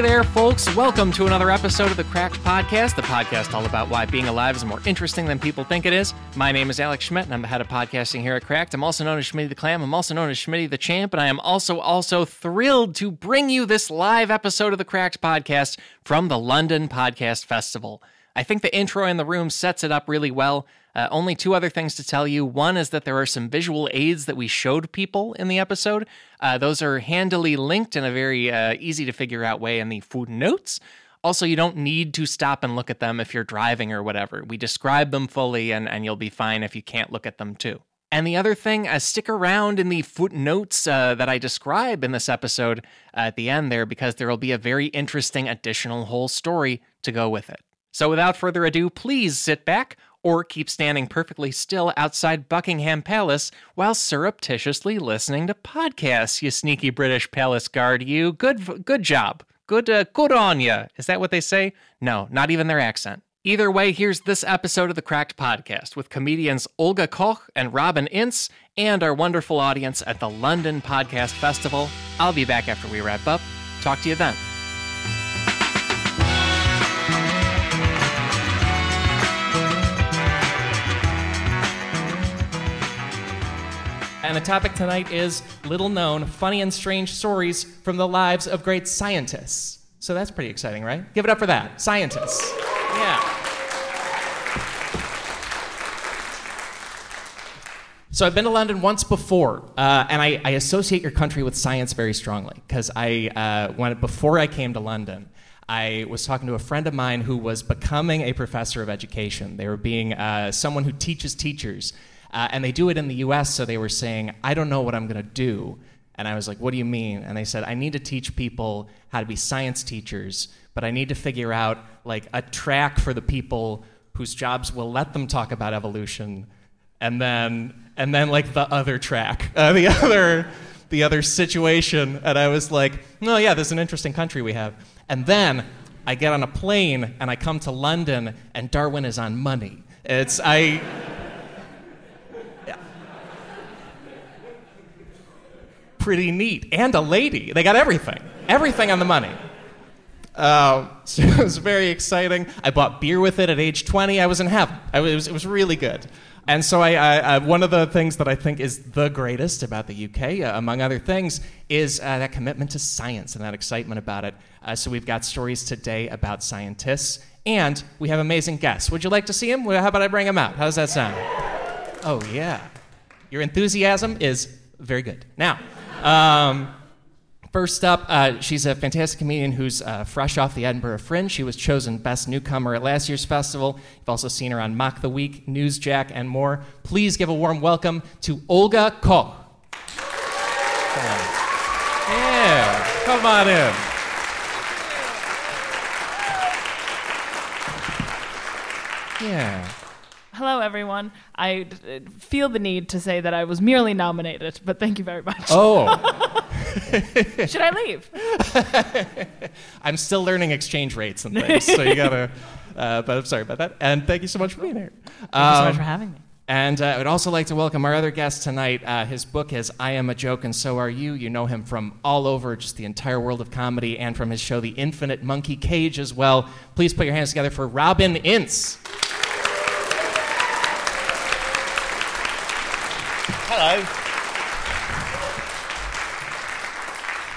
Hey there, folks. Welcome to another episode of the Cracked Podcast, the podcast all about why being alive is more interesting than people think it is. My name is Alex Schmidt, and I'm the head of podcasting here at Cracked. I'm also known as Schmitty the Clam. I'm also known as Schmitty the Champ, and I am also also thrilled to bring you this live episode of the Cracked Podcast from the London Podcast Festival. I think the intro in the room sets it up really well. Uh, only two other things to tell you. One is that there are some visual aids that we showed people in the episode. Uh, those are handily linked in a very uh, easy to figure out way in the food notes. Also, you don't need to stop and look at them if you're driving or whatever. We describe them fully, and, and you'll be fine if you can't look at them too. And the other thing, uh, stick around in the footnotes uh, that I describe in this episode uh, at the end there, because there will be a very interesting additional whole story to go with it. So, without further ado, please sit back or keep standing perfectly still outside Buckingham Palace while surreptitiously listening to podcasts. You sneaky British palace guard, you. Good, good job. Good, uh, good on ya. Is that what they say? No, not even their accent. Either way, here's this episode of the Cracked Podcast with comedians Olga Koch and Robin Ince and our wonderful audience at the London Podcast Festival. I'll be back after we wrap up. Talk to you then. And the topic tonight is little known, funny, and strange stories from the lives of great scientists. So that's pretty exciting, right? Give it up for that. Scientists. Yeah. So I've been to London once before, uh, and I, I, associate your country with science very strongly because I, uh, before I came to London, I was talking to a friend of mine who was becoming a professor of education. They were being uh, someone who teaches teachers, uh, and they do it in the US, so they were saying, I don't know what I'm going to do. And I was like, What do you mean? And they said, I need to teach people how to be science teachers, but I need to figure out like a track for the people whose jobs will let them talk about evolution. And then, and then like the other track, uh, the other, the other situation. And I was like, oh yeah, this is an interesting country we have. And then I get on a plane and I come to London and Darwin is on money. It's, I, pretty neat. And a lady. They got everything. Everything on the money. Uh, so it was very exciting. I bought beer with it at age 20. I was in heaven. I was, it was really good. And so, I, I, one of the things that I think is the greatest about the UK, uh, among other things, is uh, that commitment to science and that excitement about it. Uh, so, we've got stories today about scientists, and we have amazing guests. Would you like to see them? How about I bring them out? How does that sound? Oh, yeah. Your enthusiasm is very good. Now, um, First up, uh, she's a fantastic comedian who's uh, fresh off the Edinburgh Fringe. She was chosen Best Newcomer at last year's festival. You've also seen her on Mock the Week, Newsjack, and more. Please give a warm welcome to Olga Koch. Yeah, come on in. Yeah. Hello, everyone. I d- feel the need to say that I was merely nominated, but thank you very much. Oh. Should I leave? I'm still learning exchange rates and things, so you gotta. Uh, but I'm sorry about that. And thank you so much for being here. Thank um, you so much for um, having me. And uh, I would also like to welcome our other guest tonight. Uh, his book is I Am a Joke and So Are You. You know him from all over, just the entire world of comedy, and from his show, The Infinite Monkey Cage, as well. Please put your hands together for Robin Ince. Hello.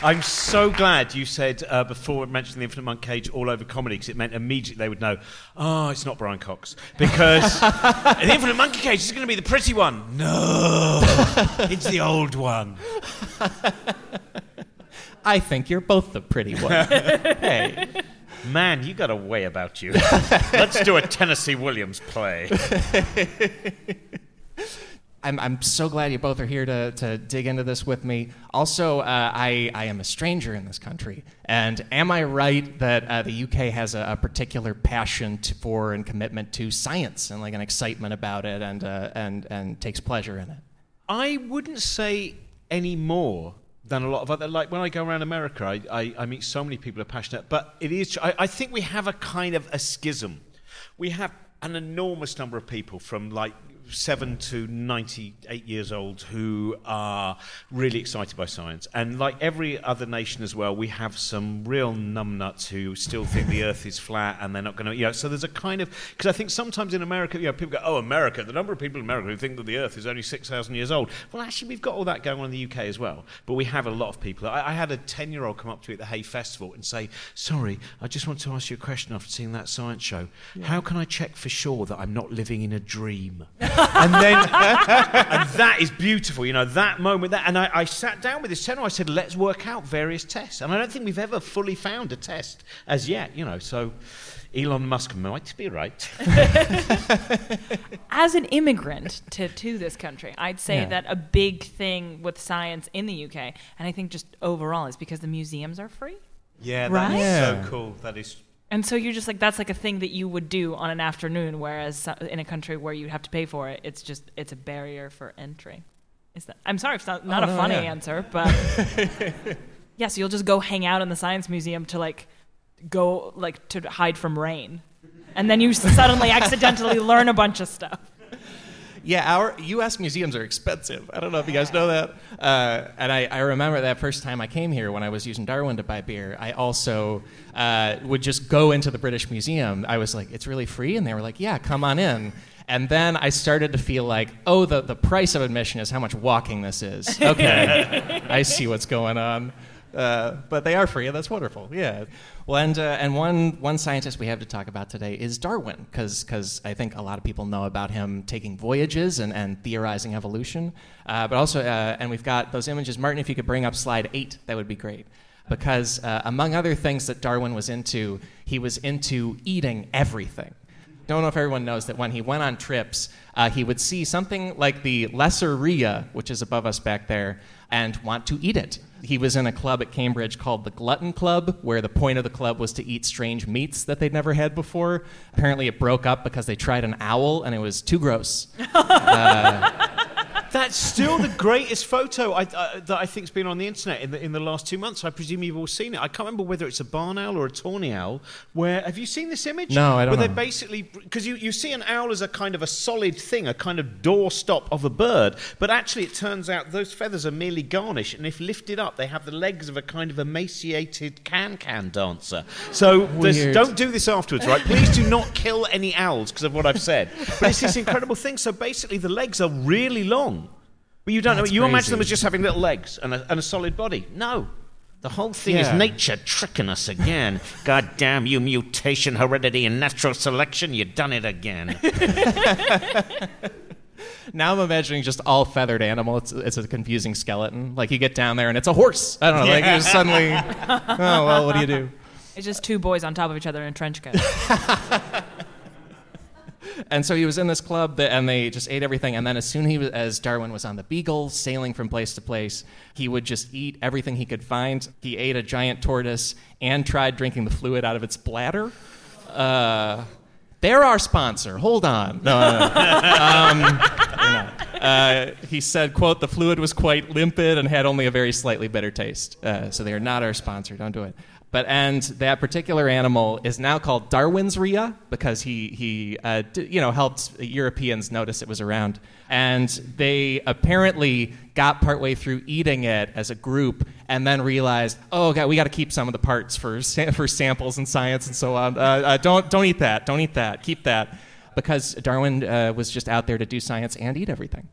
I'm so glad you said uh, before mentioning the Infinite Monk Cage all over comedy because it meant immediately they would know, oh, it's not Brian Cox. Because the Infinite Monkey Cage is going to be the pretty one. No, it's the old one. I think you're both the pretty one. hey. Man, you got a way about you. Let's do a Tennessee Williams play. I'm, I'm so glad you both are here to, to dig into this with me. Also, uh, I, I am a stranger in this country. And am I right that uh, the UK has a, a particular passion to, for and commitment to science and like an excitement about it and, uh, and, and takes pleasure in it? I wouldn't say any more than a lot of other like when I go around America, I, I, I meet so many people who are passionate. But it is I, I think we have a kind of a schism. We have an enormous number of people from like seven to 98 years old who are really excited by science. And like every other nation as well, we have some real numbnuts who still think the earth is flat and they're not going to, you know, so there's a kind of, because I think sometimes in America, you know, people go, oh, America, the number of people in America who think that the earth is only 6,000 years old. Well, actually, we've got all that going on in the UK as well. But we have a lot of people. I, I had a 10 year old come up to me at the Hay Festival and say, sorry, I just want to ask you a question after seeing that science show. Yeah. How can I check for sure that I'm not living in a dream? and then and that is beautiful, you know, that moment. That, and I, I sat down with this tenor. I said, let's work out various tests. And I don't think we've ever fully found a test as yet, you know. So Elon Musk might be right. As an immigrant to, to this country, I'd say yeah. that a big thing with science in the UK, and I think just overall, is because the museums are free. Yeah, that's right? yeah. so cool. That is and so you're just like that's like a thing that you would do on an afternoon, whereas in a country where you have to pay for it, it's just it's a barrier for entry. Is that? I'm sorry, it's not, not oh, a no, funny yeah. answer, but yeah. So you'll just go hang out in the science museum to like go like to hide from rain, and then you suddenly accidentally learn a bunch of stuff. Yeah, our U.S. museums are expensive. I don't know if you guys know that. Uh, and I, I, remember that first time I came here when I was using Darwin to buy beer. I also uh, would just go into the British Museum. I was like, "It's really free," and they were like, "Yeah, come on in." And then I started to feel like, oh, the, the price of admission is how much walking this is. Okay, I see what's going on. Uh, but they are free, and that's wonderful. Yeah. Well, and, uh, and one, one scientist we have to talk about today is Darwin, because I think a lot of people know about him taking voyages and, and theorizing evolution. Uh, but also, uh, and we've got those images. Martin, if you could bring up slide eight, that would be great. Because uh, among other things that Darwin was into, he was into eating everything don't know if everyone knows that when he went on trips, uh, he would see something like the lesser rhea, which is above us back there, and want to eat it he was in a club at Cambridge called the Glutton Club, where the point of the club was to eat strange meats that they'd never had before. Apparently, it broke up because they tried an owl and it was too gross. uh, that's still the greatest photo I, uh, that I think's been on the internet in the, in the last two months. I presume you've all seen it. I can't remember whether it's a barn owl or a tawny owl. Where have you seen this image? No, I don't. Where they basically because you, you see an owl as a kind of a solid thing, a kind of doorstop of a bird, but actually it turns out those feathers are merely garnish, and if lifted up, they have the legs of a kind of emaciated can-can dancer. So don't do this afterwards, right? Please do not kill any owls because of what I've said. But it's this incredible thing. So basically, the legs are really long. But you don't That's know. You crazy. imagine them as just having little legs and a, and a solid body. No. The whole thing yeah. is nature tricking us again. God damn you, mutation, heredity, and natural selection. You've done it again. now I'm imagining just all feathered animal. It's, it's a confusing skeleton. Like you get down there and it's a horse. I don't know. Yeah. Like you suddenly, oh well, what do you do? It's just two boys on top of each other in a trench coat. and so he was in this club, that, and they just ate everything. And then as soon he as Darwin was on the Beagle, sailing from place to place, he would just eat everything he could find. He ate a giant tortoise and tried drinking the fluid out of its bladder. Uh, they're our sponsor. Hold on. No, no, no. um, uh, he said, "quote The fluid was quite limpid and had only a very slightly bitter taste. Uh, so they are not our sponsor. Don't do it." But and that particular animal is now called Darwin's rhea because he he uh, d- you know helped Europeans notice it was around, and they apparently got partway through eating it as a group, and then realized, oh god, we got to keep some of the parts for for samples and science and so on. Uh, uh, don't don't eat that. Don't eat that. Keep that, because Darwin uh, was just out there to do science and eat everything.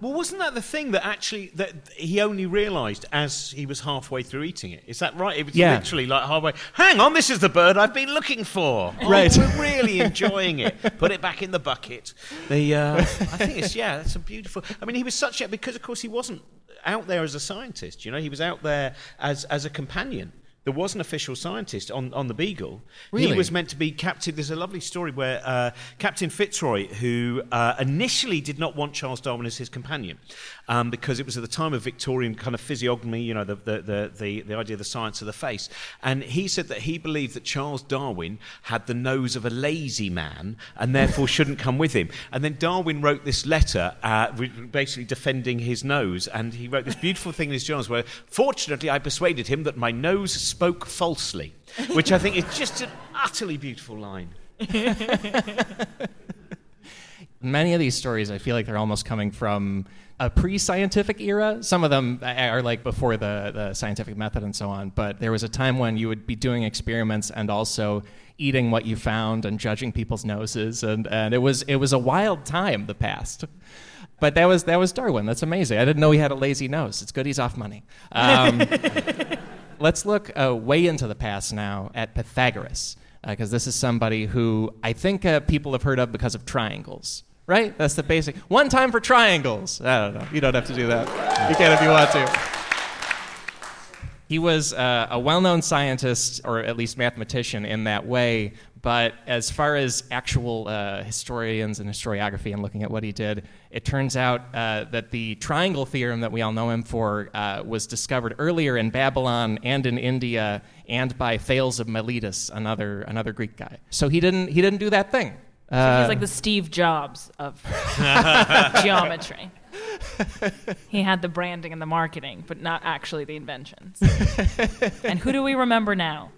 Well, wasn't that the thing that actually that he only realised as he was halfway through eating it? Is that right? It was yeah. literally like halfway. Hang on, this is the bird I've been looking for. Oh, right, we're really enjoying it. Put it back in the bucket. The uh, I think it's yeah, that's a beautiful. I mean, he was such a because of course he wasn't out there as a scientist. You know, he was out there as as a companion there was an official scientist on, on the Beagle. Really? He was meant to be captain. There's a lovely story where uh, Captain Fitzroy, who uh, initially did not want Charles Darwin as his companion, um, because it was at the time of Victorian kind of physiognomy, you know, the, the, the, the, the idea of the science of the face. And he said that he believed that Charles Darwin had the nose of a lazy man and therefore shouldn't come with him. And then Darwin wrote this letter uh, basically defending his nose. And he wrote this beautiful thing in his journals where, fortunately, I persuaded him that my nose spoke falsely, which I think is just an utterly beautiful line. Many of these stories, I feel like they're almost coming from a pre-scientific era. Some of them are like before the, the scientific method and so on. But there was a time when you would be doing experiments and also eating what you found and judging people's noses, and, and it was it was a wild time. The past. But that was that was Darwin. That's amazing. I didn't know he had a lazy nose. It's good he's off money. Um, let's look uh, way into the past now at Pythagoras, because uh, this is somebody who I think uh, people have heard of because of triangles right? That's the basic. One time for triangles. I don't know. You don't have to do that. You can if you want to. He was uh, a well known scientist, or at least mathematician, in that way. But as far as actual uh, historians and historiography and looking at what he did, it turns out uh, that the triangle theorem that we all know him for uh, was discovered earlier in Babylon and in India and by Thales of Miletus, another, another Greek guy. So he didn't, he didn't do that thing. So he's like the Steve Jobs of geometry. he had the branding and the marketing, but not actually the inventions. and who do we remember now?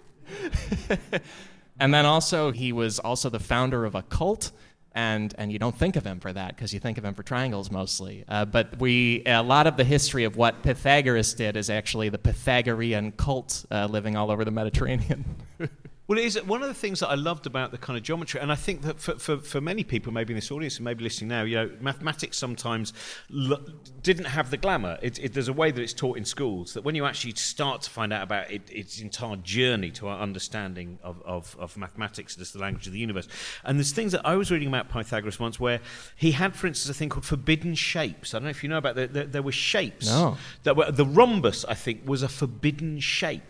and then also, he was also the founder of a cult. And, and you don't think of him for that because you think of him for triangles mostly. Uh, but we, a lot of the history of what Pythagoras did is actually the Pythagorean cult uh, living all over the Mediterranean. Well, it is one of the things that I loved about the kind of geometry, and I think that for, for, for many people, maybe in this audience and maybe listening now, you know, mathematics sometimes lo- didn't have the glamour. It, it, there's a way that it's taught in schools that when you actually start to find out about it, its entire journey to our understanding of, of, of mathematics as the language of the universe. And there's things that I was reading about Pythagoras once where he had, for instance, a thing called forbidden shapes. I don't know if you know about that. There, there were shapes. No. That were, the rhombus, I think, was a forbidden shape.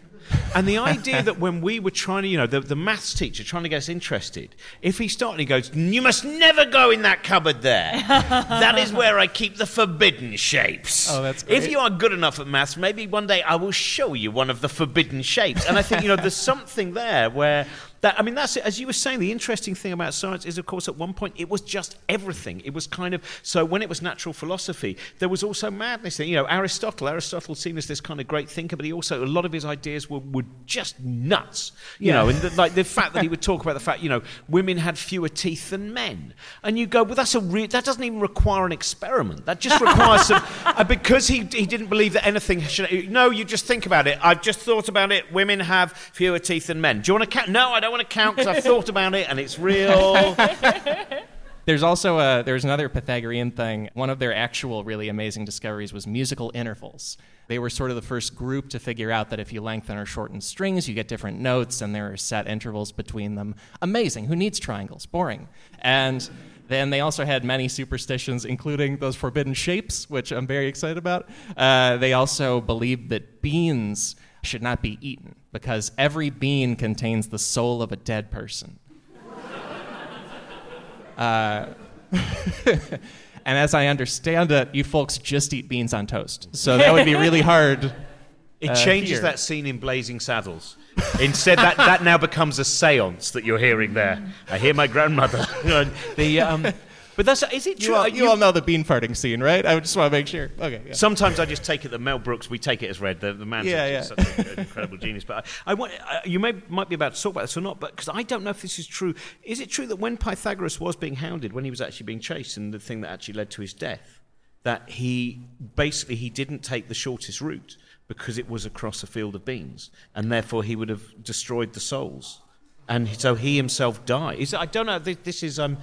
And the idea that when we were trying to, you know, the, the maths teacher trying to get us interested, if he started he goes, You must never go in that cupboard there. that is where I keep the forbidden shapes. Oh, that's great. If you are good enough at maths, maybe one day I will show you one of the forbidden shapes. And I think, you know, there's something there where that, I mean, that's it. As you were saying, the interesting thing about science is, of course, at one point it was just everything. It was kind of so when it was natural philosophy, there was also madness. You know, Aristotle. Aristotle seen as this kind of great thinker, but he also a lot of his ideas were, were just nuts. You yeah. know, and the, like the fact that he would talk about the fact, you know, women had fewer teeth than men, and you go, well, that's a re- that doesn't even require an experiment. That just requires some uh, because he he didn't believe that anything should. No, you just think about it. I've just thought about it. Women have fewer teeth than men. Do you want to count? No, I don't want to count because I've thought about it and it's real. There's also a, there's another Pythagorean thing. One of their actual really amazing discoveries was musical intervals. They were sort of the first group to figure out that if you lengthen or shorten strings, you get different notes and there are set intervals between them. Amazing. Who needs triangles? Boring. And then they also had many superstitions, including those forbidden shapes, which I'm very excited about. Uh, they also believed that beans should not be eaten because every bean contains the soul of a dead person. uh, and as I understand it, you folks just eat beans on toast. So that would be really hard. It uh, changes here. that scene in Blazing Saddles. Instead, that, that now becomes a seance that you're hearing there. I hear my grandmother. the, um, but that's is it true? You all, you, you all know the bean farting scene, right? I just want to make sure. Okay. Yeah. Sometimes I just take it that Mel Brooks. We take it as read. The, the man's yeah, yeah. such an incredible genius. But I, I want uh, you may might be about to talk about this or not, but because I don't know if this is true. Is it true that when Pythagoras was being hounded, when he was actually being chased, and the thing that actually led to his death, that he basically he didn't take the shortest route because it was across a field of beans, and therefore he would have destroyed the souls, and so he himself died. Is I don't know. This, this is um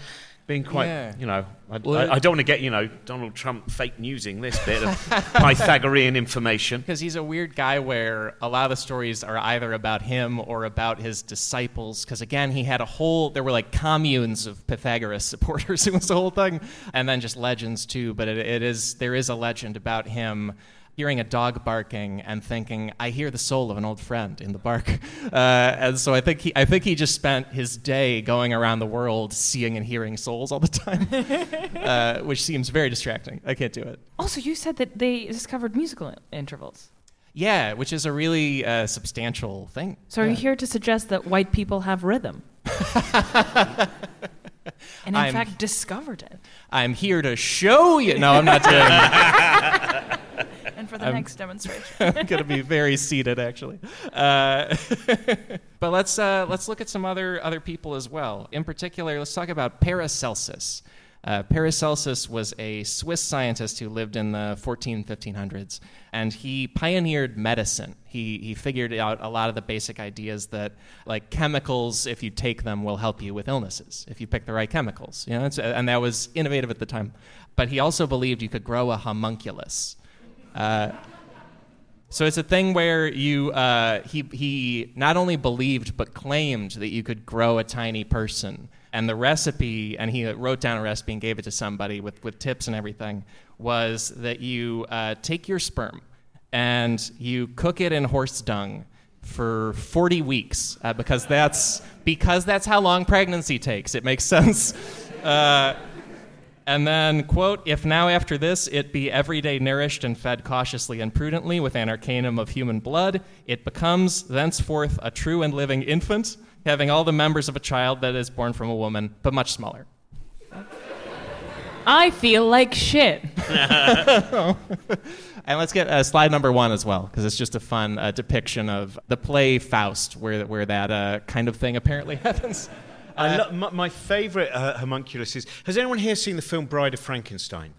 being quite, yeah. you know, I, well, I, I, don't want to get, you know, Donald Trump fake newsing this bit of Pythagorean information. Because he's a weird guy where a lot of the stories are either about him or about his disciples. Because again, he had a whole, there were like communes of Pythagoras supporters. it was the whole thing. And then just legends too. But it, it is, there is a legend about him hearing a dog barking and thinking, I hear the soul of an old friend in the bark. Uh, and so I think, he, I think he just spent his day going around the world seeing and hearing souls all the time, uh, which seems very distracting. I can't do it. Also, you said that they discovered musical intervals. Yeah, which is a really uh, substantial thing. So, are yeah. you here to suggest that white people have rhythm? and in I'm, fact, discovered it. I'm here to show you. No, I'm not doing for the I'm, next demonstration. I'm going to be very seated, actually. Uh, but let's uh, let's look at some other other people as well. In particular, let's talk about Paracelsus. Uh, Paracelsus was a Swiss scientist who lived in the 14, 1500s, and he pioneered medicine. He, he figured out a lot of the basic ideas that, like chemicals, if you take them, will help you with illnesses if you pick the right chemicals. You know, it's, and that was innovative at the time. But he also believed you could grow a homunculus. Uh, so it's a thing where you uh, he he not only believed but claimed that you could grow a tiny person, and the recipe, and he wrote down a recipe and gave it to somebody with with tips and everything, was that you uh, take your sperm and you cook it in horse dung for 40 weeks uh, because that's because that's how long pregnancy takes. It makes sense. Uh, and then, quote, if now after this it be every day nourished and fed cautiously and prudently with an arcanum of human blood, it becomes thenceforth a true and living infant, having all the members of a child that is born from a woman, but much smaller. I feel like shit. and let's get uh, slide number one as well, because it's just a fun uh, depiction of the play Faust, where, where that uh, kind of thing apparently happens. I lo- my, my favourite uh, homunculus is. Has anyone here seen the film Bride of Frankenstein?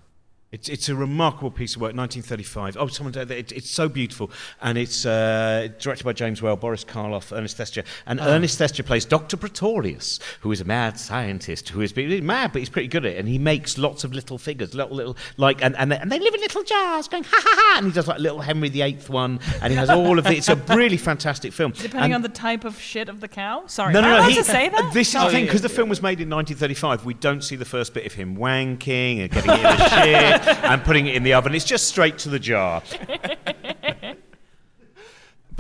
It's, it's a remarkable piece of work, 1935. Oh, someone it, it's so beautiful. And it's uh, directed by James Whale, Boris Karloff, Ernest Thesiger. And Oh. Ernest Thesiger plays Dr. Pretorius, who is a mad scientist who is he's mad, but he's pretty good at it. And he makes lots of little figures, little, little, like, and, and, they, and they live in little jars going, ha ha ha. And he does like little Henry VIII one. And he has all of it. It's a really fantastic film. Depending And- on the type of shit of the cow. Sorry, no, no, no. he- to say that? This is Oh, the thing yeah, because the yeah. film was made in 1935. We don't see the first bit of him wanking and getting in the shit and putting it in the oven. It's just straight to the jar.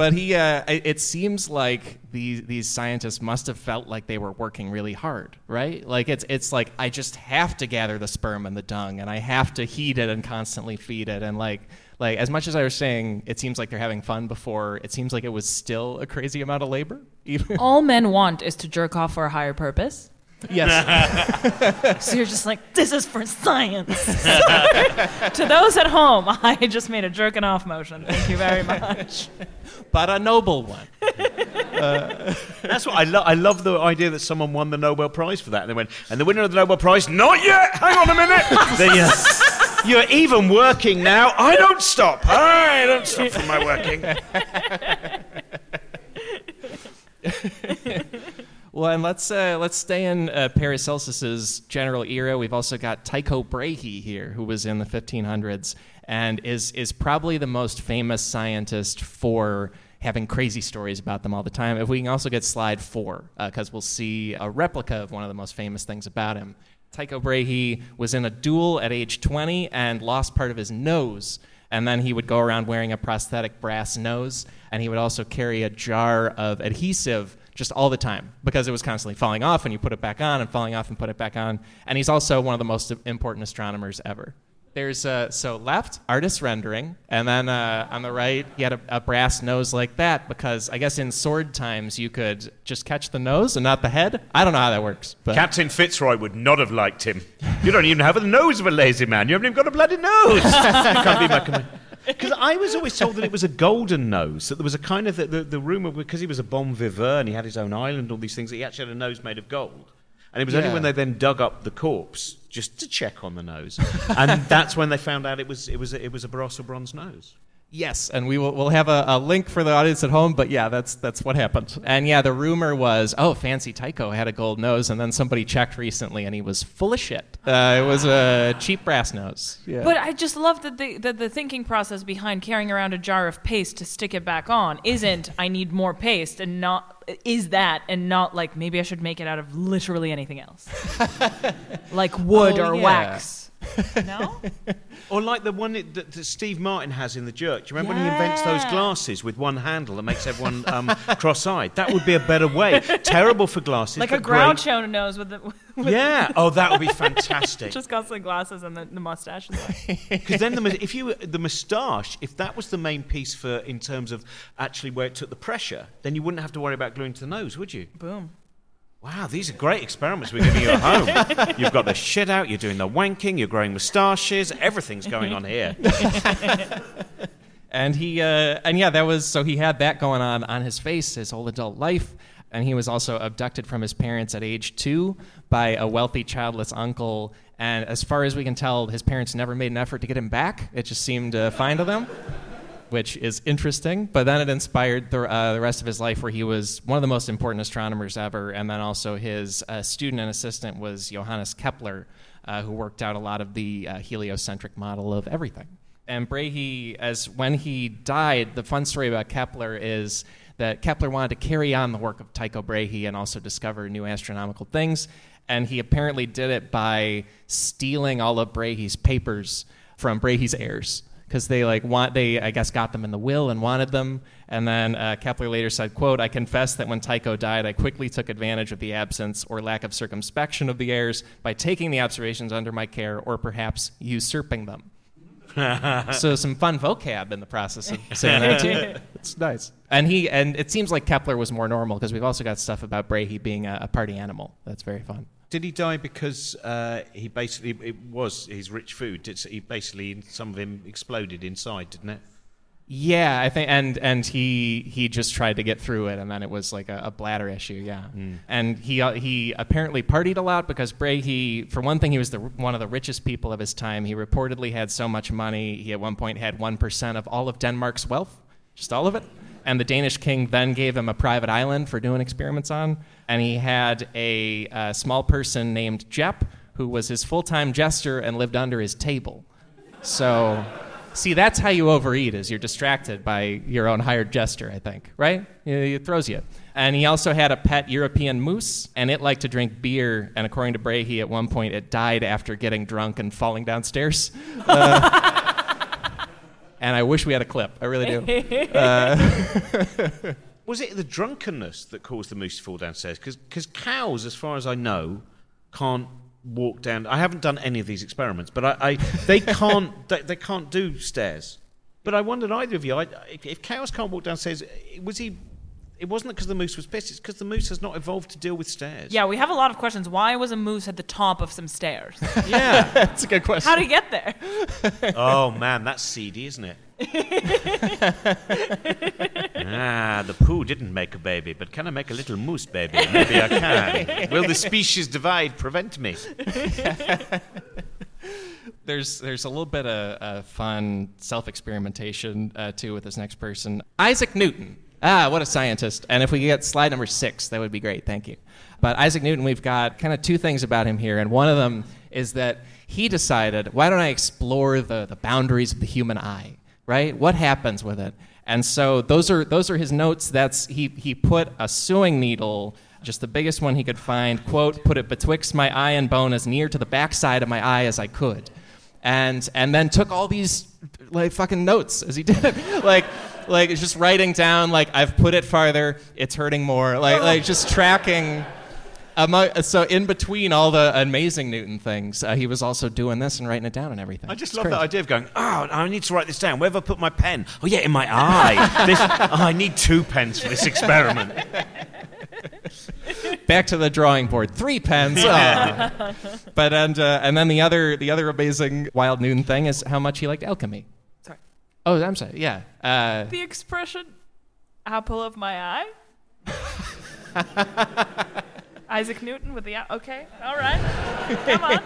But he, uh, it it seems like these these scientists must have felt like they were working really hard, right? Like it's it's like I just have to gather the sperm and the dung, and I have to heat it and constantly feed it, and like like as much as I was saying, it seems like they're having fun before. It seems like it was still a crazy amount of labor. Even All men want is to jerk off for a higher purpose. Yes, So you're just like, this is for science. to those at home, I just made a jerking off motion. Thank you very much. but a noble one. Uh, That's what I love. I love the idea that someone won the Nobel Prize for that. And they went, and the winner of the Nobel Prize, not yet. Hang on a minute. Then you- you're even working now. I don't stop. I don't stop from my working. Well, and let's uh, let's stay in uh, Paracelsus's general era. We've also got Tycho Brahe here, who was in the 1500s and is is probably the most famous scientist for having crazy stories about them all the time. If we can also get slide four, because we'll see a replica of one of the most famous things about him. Tycho Brahe was in a duel at age 20 and lost part of his nose. And then he would go around wearing a prosthetic brass nose, and he would also carry a jar of adhesive just all the time because it was constantly falling off, and you put it back on, and falling off, and put it back on. And he's also one of the most important astronomers ever. There's uh, so left artist rendering, and then uh, on the right he had a, a brass nose like that because I guess in sword times you could just catch the nose and not the head. I don't know how that works, but Captain Fitzroy would not have liked him. You don't even have the nose of a lazy man. You haven't even got a bloody nose. Can't be my command. Because I was always told that it was a golden nose, that there was a kind of the, the, the rumor because he was a bon vivant and he had his own island, and all these things, that he actually had a nose made of gold. And it was only when they then dug up the corpse just to check on the nose, and that's when they found out it was it was a, it was a brass or bronze nose. Yes, and we will we'll have a, a link for the audience at home. But yeah, that's that's what happened. And yeah, the rumor was, oh, Fancy Tycho had a gold nose, and then somebody checked recently, and he was full of shit. Uh, it was a cheap brass nose. Yeah. But I just love that the, that the thinking process behind carrying around a jar of paste to stick it back on isn't I need more paste and not is that and not like maybe I should make it out of literally anything else. like wood Oh, or yeah. wax. No? Or like the one that, that Steve Martin has in The Jerk. Do you remember when he invents those glasses with one handle that makes everyone um, cross-eyed? That would be a better way. Terrible for glasses. like a but great- nose with the with Yeah. Oh, that would be fantastic. just constantly glasses and the, the mustache. Because then the, if you the moustache, if that was the main piece for in terms of actually where it took the pressure, then you wouldn't have to worry about gluing to the nose, would you? Boom. Wow, these are great experiments we're giving you at home. You've got the shit out, you're doing the wanking, you're growing moustaches, everything's going on here. and he uh, and yeah, that was so he had that going on on his face his whole adult life. And he was also abducted from his parents at age two by a wealthy, childless uncle. And as far as we can tell, his parents never made an effort to get him back. It just seemed uh, fine to them, which is interesting. But then it inspired the, uh, the rest of his life, where he was one of the most important astronomers ever. And then also his uh, student and assistant was Johannes Kepler, uh, who worked out a lot of the uh, heliocentric model of everything. And Brahe, as when he died, the fun story about Kepler is that Kepler wanted to carry on the work of Tycho Brahe and also discover new astronomical things. And he apparently did it by stealing all of Brahe's papers from Brahe's heirs because they like want they I guess got them in the will and wanted them. And then uh, Kepler later said, "quote I confess that when Tycho died, I quickly took advantage of the absence or lack of circumspection of the heirs by taking the observations under my care or perhaps usurping them." so some fun vocab in the process of saying that too. It's nice. And he and it seems like Kepler was more normal because we've also got stuff about Brahe being a, a party animal. That's very fun. Did he die because uh, he basically it was his rich food? It's, he basically some of him exploded inside, didn't it? Yeah, I think, and and he he just tried to get through it, and then it was like a, a bladder issue. Yeah, Mm. and he uh, he apparently partied a lot because Brahe, for one thing, he was the one of the richest people of his time. He reportedly had so much money. He at one point had one percent of all of Denmark's wealth, just all of it. And the Danish king then gave him a private island for doing experiments on. And he had a, uh small person named Jep, who was his full time jester and lived under his table. So, see, that's how you overeat is you're distracted by your own hired jester, I think, right? It throws you. And he also had a pet European moose, and it liked to drink beer. And according to Brahe, at one point it died after getting drunk and falling downstairs. Uh, and I wish we had a clip. I really do. Uh, was it the drunkenness that caused the moose to fall downstairs? Because cows, as far as I know, can't walk down. I haven't done any of these experiments, but I, I they can't they, they can't do stairs. But I wondered either of you, I, if, if cows can't walk downstairs, was he? It wasn't because the moose was pissed. It's because the moose has not evolved to deal with stairs. Yeah, we have a lot of questions. Why was a moose at the top of some stairs? Yeah. That's a good question. How did he get there? oh man, that's seedy, isn't it? ah, the poo didn't make a baby, but can I make a little moose baby? Maybe I can. Will the species divide prevent me? there's there's a little bit of uh, fun self experimentation uh, too with this next person, Isaac Newton. Ah, what a scientist! And if we could get slide number six, that would be great. Thank you. But Isaac Newton, we've got kind of two things about him here, and one of them is that he decided, why don't I explore the, the boundaries of the human eye? Right? What happens with it? And so those are those are his notes. That's he he put a sewing needle just the biggest one he could find, quote, put it betwixt my eye and bone as near to the backside of my eye as I could. And and then took all these like fucking notes as he did it. like like just writing down like I've put it farther, it's hurting more. Like like just tracking amo- so in between all the amazing Newton things, uh, he was also doing this and writing it down and everything. I just It's love crazy. that idea of going, oh, I need to write this down. Where have I put my pen? Oh, yeah, in my eye. this, oh, I need two pens for this experiment. back to the drawing board. Three pens. Ah. but and uh, and then the other the other amazing wild Newton thing is how much he liked alchemy. Sorry. Oh, I'm sorry. Yeah. Uh, The expression apple of my eye? Isaac Newton with the eye. Okay, all right. Come on.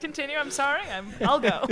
Continue. I'm sorry. I'm, I'll go.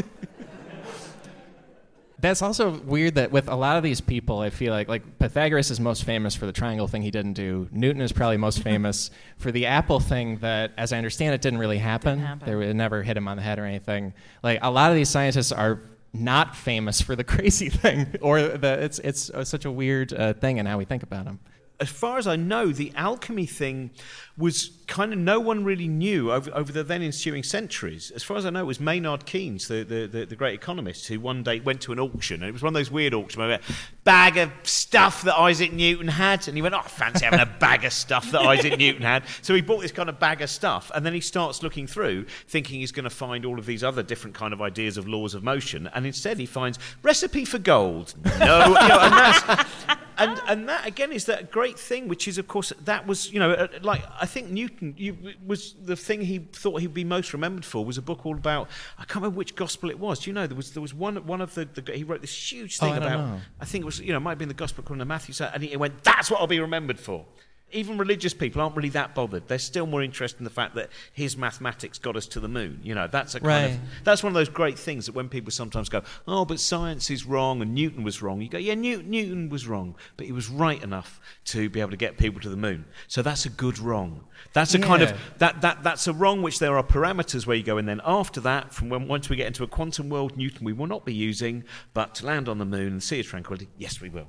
that's also weird that with a lot of these people, I feel like like Pythagoras is most famous for the triangle thing he didn't do. Newton is probably most famous for the apple thing that, as I understand it, didn't really happen. Didn't happen. There it never hit him on the head or anything. Like a lot of these scientists are not famous for the crazy thing or the it's it's uh, such a weird uh, thing in how we think about them. As far as I know, the alchemy thing was kind of no one really knew over, over the then ensuing centuries. As far as I know, it was Maynard Keynes, the, the, the, the great economist, who one day went to an auction, and it was one of those weird auctions where a bag of stuff that Isaac Newton had, and he went, "Oh, I fancy having a bag of stuff that Isaac Newton had." So he bought this kind of bag of stuff, and then he starts looking through, thinking he's going to find all of these other different kind of ideas of laws of motion, and instead he finds recipe for gold. No, you know, and that's and and that again is that great thing, which is of course that was you know uh, like I think Newton you, was the thing he thought he'd be most remembered for was a book all about I can't remember which gospel it was. Do you know there was there was one one of the, the he wrote this huge Oh, thing I don't about. I think it was you know it might have been the gospel according to Matthew and he went that's what I'll be remembered for. Even religious people aren't really that bothered. They're still more interested in the fact that his mathematics got us to the moon. You know, that's a kind Right. of that's one of those great things that when people sometimes go, "Oh, but science is wrong and Newton was wrong," you go, "Yeah, Newton, Newton was wrong, but he was right enough to be able to get people to the moon." So that's a good wrong. That's a kind of that that that's a wrong which there are parameters where you go, and then after that, from when once we get into a quantum world, Newton we will not be using, but to land on the moon and see its tranquility, yes, we will.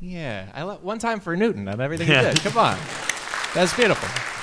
Yeah, I lo- one time for Newton on everything he did. Come on, that's beautiful.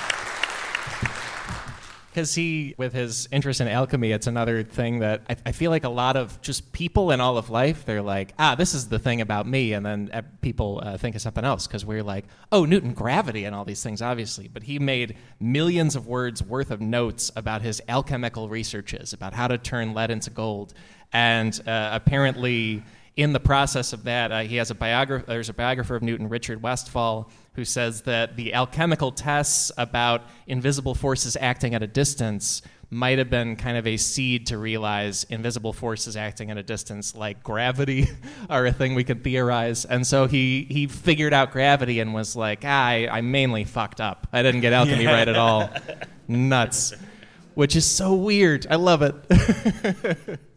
Because he, with his interest in alchemy, it's another thing that I, I feel like a lot of just people in all of life, they're like, ah, this is the thing about me, and then uh, people uh, think of something else because we're like, oh, Newton, gravity, and all these things, obviously. But he made millions of words worth of notes about his alchemical researches, about how to turn lead into gold, and uh, apparently in the process of that, uh, he has a biographer. There's a biographer of Newton, Richard Westfall, who says that the alchemical tests about invisible forces acting at a distance might have been kind of a seed to realize invisible forces acting at a distance, like gravity, are a thing we could theorize. And so he he figured out gravity and was like, ah, I, I mainly fucked up. I didn't get alchemy right at all. Nuts. Which is so weird. I love it.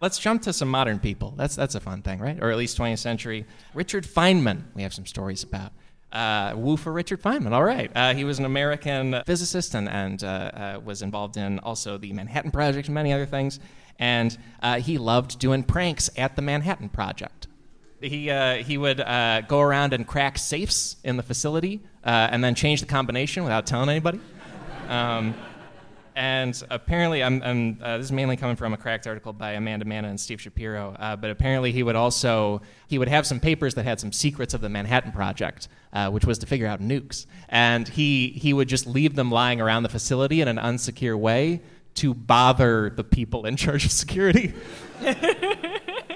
Let's jump to some modern people. That's that's a fun thing, right? Or at least 20th century. Richard Feynman. We have some stories about. Uh, woo for Richard Feynman. All right. Uh, he was an American physicist and, and uh, uh, was involved in also the Manhattan Project and many other things. And uh, he loved doing pranks at the Manhattan Project. He, uh, he would go around and crack safes in the facility and then change the combination without telling anybody. Um, and apparently, I'm, I'm, uh, this is mainly coming from a cracked article by Amanda Mannen and Steve Shapiro. Uh, but apparently, he would also he would have some papers that had some secrets of the Manhattan Project, uh, which was to figure out nukes. And he he would just leave them lying around the facility in an unsecure way to bother the people in charge of security.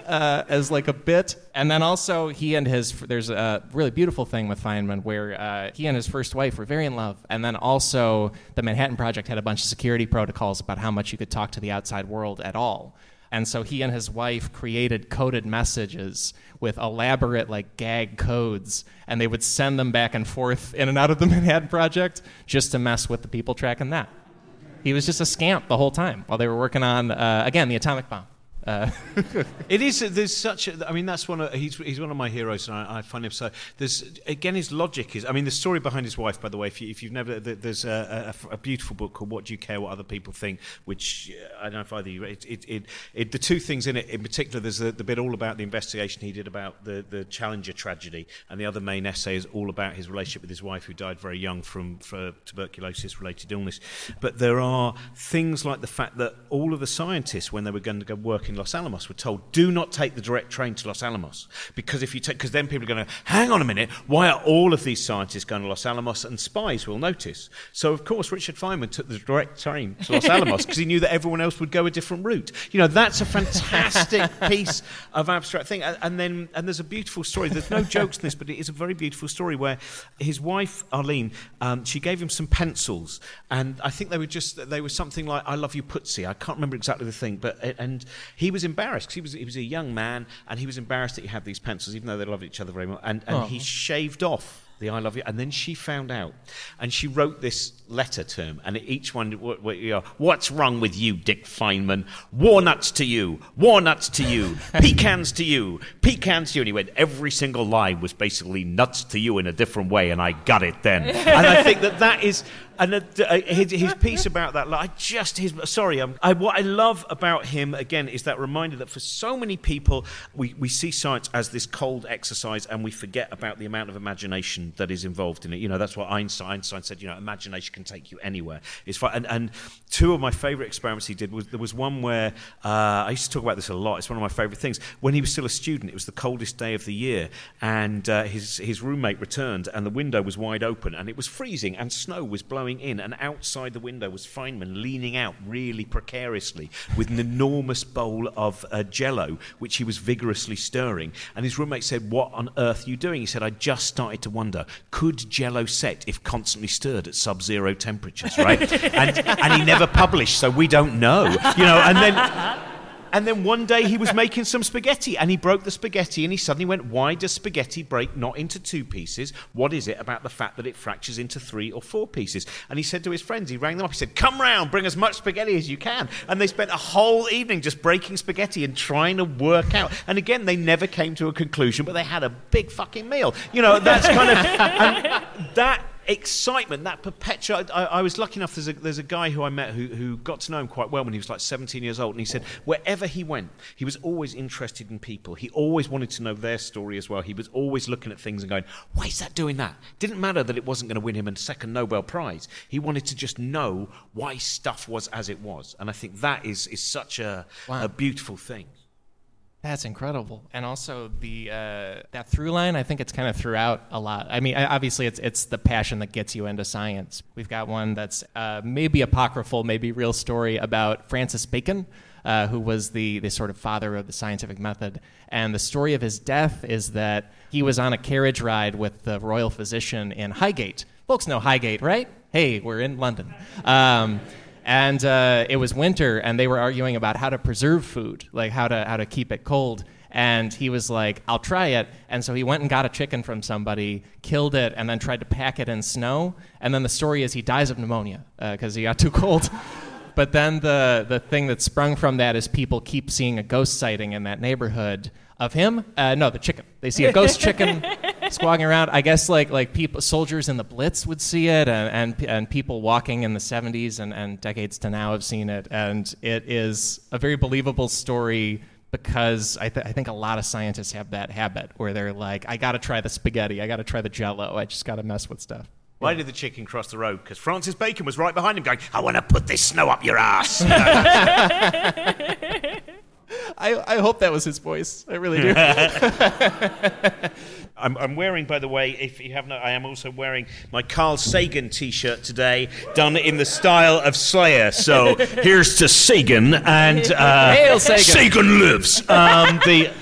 uh, as like a bit. And then also he and his there's a really beautiful thing with Feynman where uh, he and his first wife were very in love. And then also the Manhattan Project had a bunch of security protocols about how much you could talk to the outside world at all. And so he and his wife created coded messages with elaborate like gag codes, and they would send them back and forth in and out of the Manhattan Project just to mess with the people tracking that. He was just a scamp the whole time while they were working on uh, again the atomic bomb. Uh, It is. There's such. A, I mean, that's one. Of, he's he's one of my heroes, and I, I find him so. There's again his logic is. I mean, the story behind his wife, by the way. If, you, if you've never, there's a, a, a beautiful book called "What Do You Care What Other People Think," which uh, I don't know if either you. It, it, it, it, the two things in it, in particular, there's the, the bit all about the investigation he did about the the Challenger tragedy, and the other main essay is all about his relationship with his wife, who died very young from tuberculosis-related illness. But there are things like the fact that all of the scientists, when they were going to go work in Los Alamos, were told, "Do not take the direct train to Los Alamos because if you take, because then people are going to hang on a minute. Why are all of these scientists going to Los Alamos? And spies will notice. So of course, Richard Feynman took the direct train to Los Alamos because he knew that everyone else would go a different route. You know, that's a fantastic piece of abstract thing. And, and then, and there's a beautiful story. There's no jokes in this, but it is a very beautiful story where his wife Arline, um, she gave him some pencils, and I think they were just they were something like "I love you, Putzi." I can't remember exactly the thing, but and he was embarrassed because he was he was a young man, and he was embarrassed that he had these pencils, even though they loved each other very much, and and he oh. shaved off the I love you. And then she found out, and she wrote this letter to him, and each one, what, what, you know, what's wrong with you, Dick Feynman? Walnuts to you, walnuts to you, pecans to you, pecans to you. And he went, every single line was basically nuts to you in a different way, and I got it then. and I think that that is. And uh, his, his piece about that, like, I just his sorry, um, I, what I love about him again is that reminder that for so many people, we, we see science as this cold exercise, and we forget about the amount of imagination that is involved in it. You know, that's what Einstein, Einstein said. You know, imagination can take you anywhere. It's fun. And, and two of my favorite experiments he did was there was one where uh, I used to talk about this a lot. It's one of my favorite things. When he was still a student, it was the coldest day of the year, and uh, his his roommate returned, and the window was wide open, and it was freezing, and snow was blowing in, and outside the window was Feynman leaning out really precariously with an enormous bowl of uh, Jello, which he was vigorously stirring. And his roommate said, "What on earth are you doing?" He said, "I just started to wonder, could Jello set if constantly stirred at sub-zero temperatures, right?" and and he never published, so we don't know, you know. And then And then one day he was making some spaghetti and he broke the spaghetti and he suddenly went, Why does spaghetti break not into two pieces? What is it about the fact that it fractures into three or four pieces? And he said to his friends, he rang them up, he said, Come round, bring as much spaghetti as you can. And they spent a whole evening just breaking spaghetti and trying to work out. And again, they never came to a conclusion, but they had a big fucking meal. You know, that's kind of that excitement, that perpetual. I, I, was lucky enough. There's a, there's a guy who I met who, who got to know him quite well when he was like 17 years old, and he said wherever he went, he was always interested in people. He always wanted to know their story as well. He was always looking at things and going, "Why is that doing that?" Didn't matter that it wasn't going to win him a second Nobel Prize. He wanted to just know why stuff was as it was, and I think that is is such a, wow. a beautiful thing. That's incredible, and also the uh, that through line. I think it's kind of throughout a lot. I mean, obviously, it's it's the passion that gets you into science. We've got one that's uh, maybe apocryphal, maybe real story about Francis Bacon, uh, who was the the sort of father of the scientific method. And the story of his death is that he was on a carriage ride with the royal physician in Highgate. Folks know Highgate, right? Hey, we're in London. Um, and uh, it was winter, and they were arguing about how to preserve food, like how to how to keep it cold. And he was like, "I'll try it." And so he went and got a chicken from somebody, killed it, and then tried to pack it in snow. And then the story is he dies of pneumonia because uh, he got too cold. but then the the thing that sprung from that is people keep seeing a ghost sighting in that neighborhood of him. Uh, no, the chicken. They see a ghost chicken squawking around. I guess like like people, soldiers in the Blitz would see it, and and, and people walking in the '70s and, and decades to now have seen it, and it is a very believable story because I, th- I think a lot of scientists have that habit where they're like, I got to try the spaghetti, I got to try the Jello, I just got to mess with stuff. Why did the chicken cross the road? Because Francis Bacon was right behind him, going, "I want to put this snow up your ass." I, I hope that was his voice. I really do. I'm, I'm, wearing, by the way, if you haven't, I am also wearing my Carl Sagan T-shirt today, done in the style of Slayer. So here's to Sagan and uh, Hail Sagan. Sagan lives. Um, the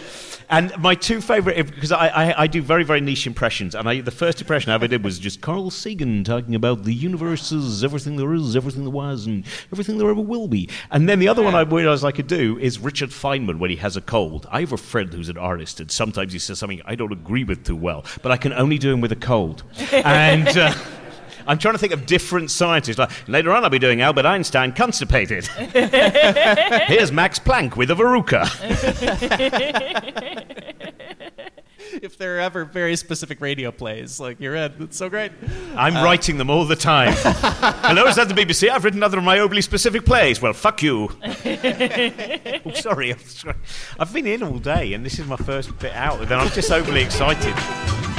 and my two favorite, because I, I, I, do very, very niche impressions, and I, the first impression I ever did was just Carl Sagan talking about the universe is everything there is, everything there was, and everything there ever will be. And then the other one I realized I could do is Richard Feynman when he has a cold. I have a friend who's an artist, and sometimes he says something I don't agree with too well, but I can only do him with a cold. and. Uh, I'm trying to think of different scientists. Like, later on, I'll be doing Albert Einstein constipated. Here's Max Planck with a verruca. if there are ever very specific radio plays, like you're in, it's so great. I'm uh, writing them all the time. Hello, is that the BBC? I've written other of my overly specific plays. Well, fuck you. oh, sorry, I've been in all day, and this is my first bit out, and I'm just overly excited.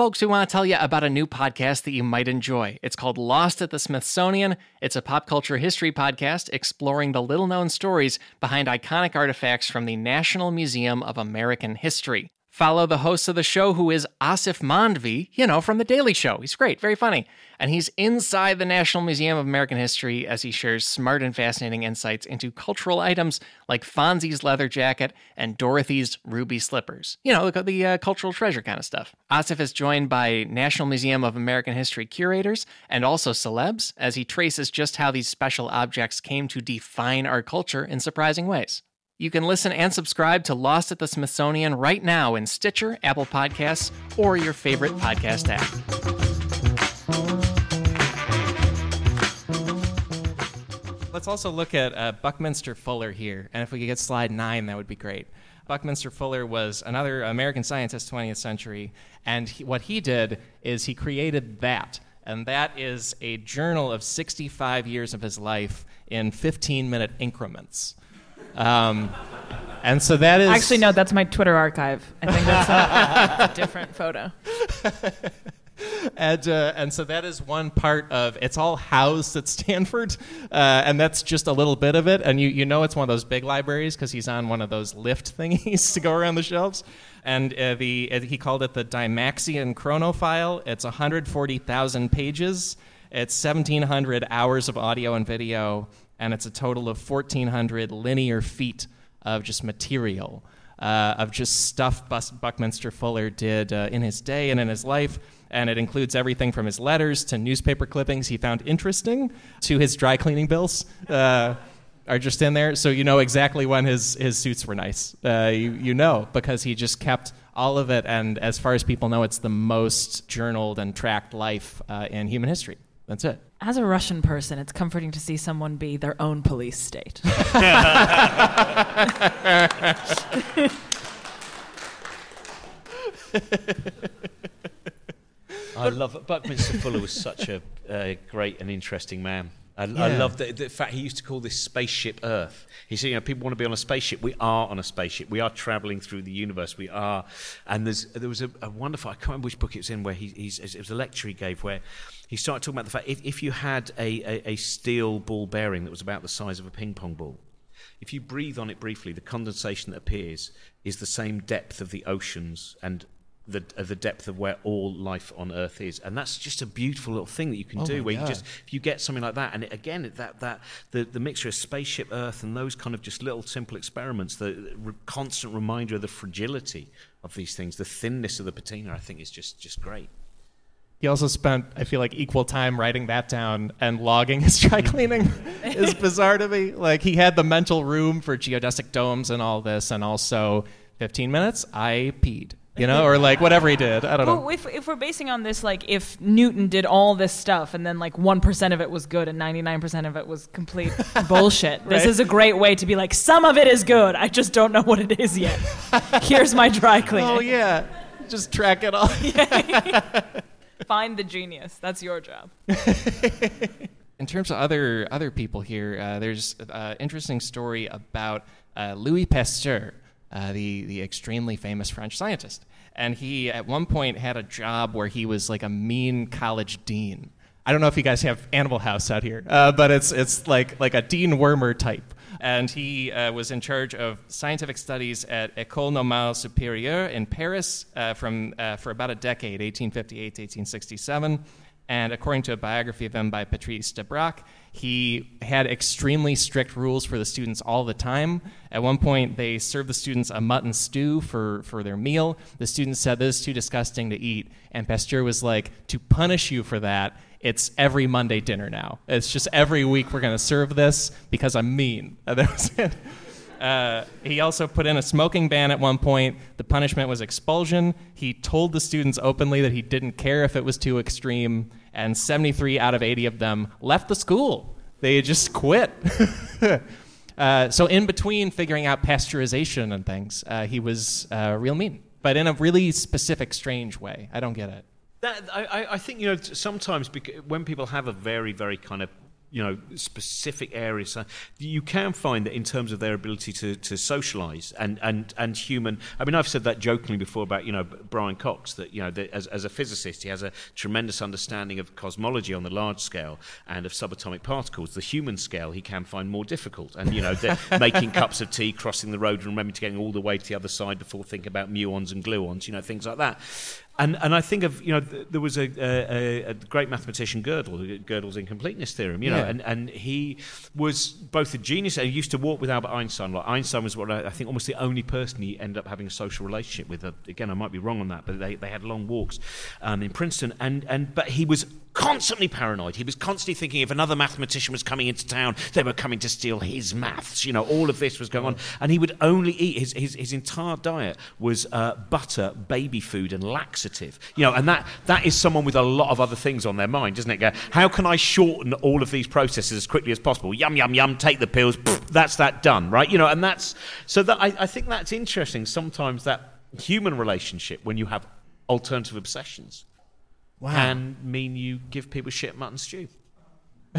Folks, we want to tell you about a new podcast that you might enjoy. It's called Lost at the Smithsonian. It's a pop culture history podcast exploring the little known stories behind iconic artifacts from the National Museum of American History. Follow the host of the show, who is Asif Mandvi, you know, from The Daily Show. He's great, very funny. And he's inside the National Museum of American History as he shares smart and fascinating insights into cultural items like Fonzie's leather jacket and Dorothy's ruby slippers. You know, the, the uh, cultural treasure kind of stuff. Aasif is joined by National Museum of American History curators and also celebs as he traces just how these special objects came to define our culture in surprising ways. You can listen and subscribe to Lost at the Smithsonian right now in Stitcher, Apple Podcasts, or your favorite podcast app. Let's also look at uh, Buckminster Fuller here, and if we could get slide nine, that would be great. Buckminster Fuller was another American scientist, 20th century, and he, what he did is he created that, and that is a journal of 65 years of his life in 15 minute increments. Um, and so that is actually no, that's my Twitter archive. I think that's a, a different photo. and uh, and so that is one part of it's all housed at Stanford, uh, and that's just a little bit of it. And you you know it's one of those big libraries because he's on one of those lift thingies to go around the shelves. And uh, the uh, he called it the Dymaxion Chronofile. It's 140,000 pages. It's 1,700 hours of audio and video and it's a total of 1,400 linear feet of just material. uh, of just stuff Buckminster Fuller did uh, in his day and in his life. And it includes everything from his letters to newspaper clippings he found interesting to his dry cleaning bills. Uh, are just in there, so you know exactly when his, his suits were nice. Uh, you, you know because he just kept all of it, and as far as people know, it's the most journaled and tracked life uh, in human history. That's it. As a Russian person, it's comforting to see someone be their own police state. I love it. Buckminster Fuller was such a uh, great and interesting man. I, I love the, the fact he used to call this spaceship Earth. He said, you know, people want to be on a spaceship. We are on a spaceship. We are traveling through the universe. We are. And there's, there was a, a wonderful, I can't remember which book it was in, where he, he's, it was a lecture he gave where he started talking about the fact if, if you had a, a, a steel ball bearing that was about the size of a ping pong ball, if you breathe on it briefly, the condensation that appears is the same depth of the oceans and the, uh, the depth of where all life on Earth is, and that's just a beautiful little thing that you can Oh do. Where you just if you get something like that, and it, again that that the, the mixture of spaceship Earth and those kind of just little simple experiments, the re- constant reminder of the fragility of these things, the thinness of the patina, I think is just just great. He also spent, I feel like, equal time writing that down and logging his dry cleaning. is bizarre to me. Like he had the mental room for geodesic domes and all this, and also 15 minutes, I peed. You know, or like whatever he did. I don't know. Well, if, if we're basing on this, like if Newton did all this stuff and then like 1% of it was good and 99% of it was complete bullshit, this is a great way to be like, some of it is good. I just don't know what it is yet. Here's my dry cleaning. Oh yeah, just track it all. Find the genius. That's your job. In terms of other other people here, uh, there's an interesting story about uh, Louis Pasteur, uh, the the extremely famous French scientist, and he at one point had a job where he was like a mean college dean. I don't know if you guys have Animal House out here, uh, but it's it's like like a Dean Wormer type. And he uh, was in charge of scientific studies at École Normale Supérieure in Paris uh, from uh, for about a decade, 1858 to 1867. And according to a biography of him by Patrice de Debrac, he had extremely strict rules for the students all the time. At one point, they served the students a mutton stew for, for their meal. The students said, This is too disgusting to eat. And Pasteur was like, To punish you for that, it's every Monday dinner now. It's just every week we're going to serve this because I'm mean. And that was it. Uh, he also put in a smoking ban at one point. The punishment was expulsion. He told the students openly that he didn't care if it was too extreme, and 73 out of 80 of them left the school. They just quit. uh, so, in between figuring out pasteurization and things, uh, he was uh, real mean, but in a really specific, strange way. I don't get it. That, I, I- think you know sometimes when people have a very very kind of you know specific areas, you can find that in terms of their ability to, to socialise and, and, and human. I mean, I've said that jokingly before about you know Brian Cox that you know that as, as a physicist he has a tremendous understanding of cosmology on the large scale and of subatomic particles. The human scale he can find more difficult, and you know making cups of tea, crossing the road, and remembering to getting all the way to the other side before thinking about muons and gluons, you know things like that. And, and I think of, you know, th- there was a, a, a great mathematician, Gödel, Gödel's incompleteness theorem, you know, Yeah. and, and he was both a genius and he used to walk with Albert Einstein. Like Einstein was what I, I think almost the only person he ended up having a social relationship with. Uh, again, I might be wrong on that, but they, they had long walks um, in Princeton. And, and, but he was constantly paranoid. He was constantly thinking if another mathematician was coming into town, they were coming to steal his maths. You know, all of this was going on. And he would only eat, his, his, his entire diet was uh, butter, baby food, and laxative. You know, and that, that is someone with a lot of other things on their mind, doesn't it? Go, How can I shorten all of these processes as quickly as possible? Yum, yum, yum, take the pills, pff, that's that done, right? You know, and that's, so that, I, I think that's interesting sometimes that human relationship when you have alternative obsessions can mean you give people shit mutton stew.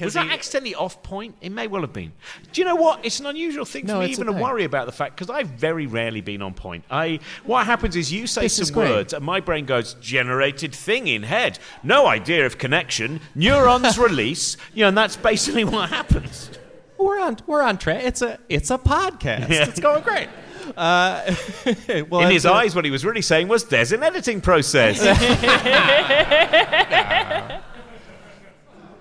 Was that he- accidentally off point? It may well have been. Do you know what? It's an unusual thing for me even to worry about the fact because I've very rarely been on point. I what happens is you say This some words and my brain goes generated thing in head. No idea of connection. Neurons release. You know, and that's basically what happens. We're on we're on track. It's a it's a podcast. Yeah. It's going great. Uh, well, in his it. eyes, what he was really saying was, "There's an editing process."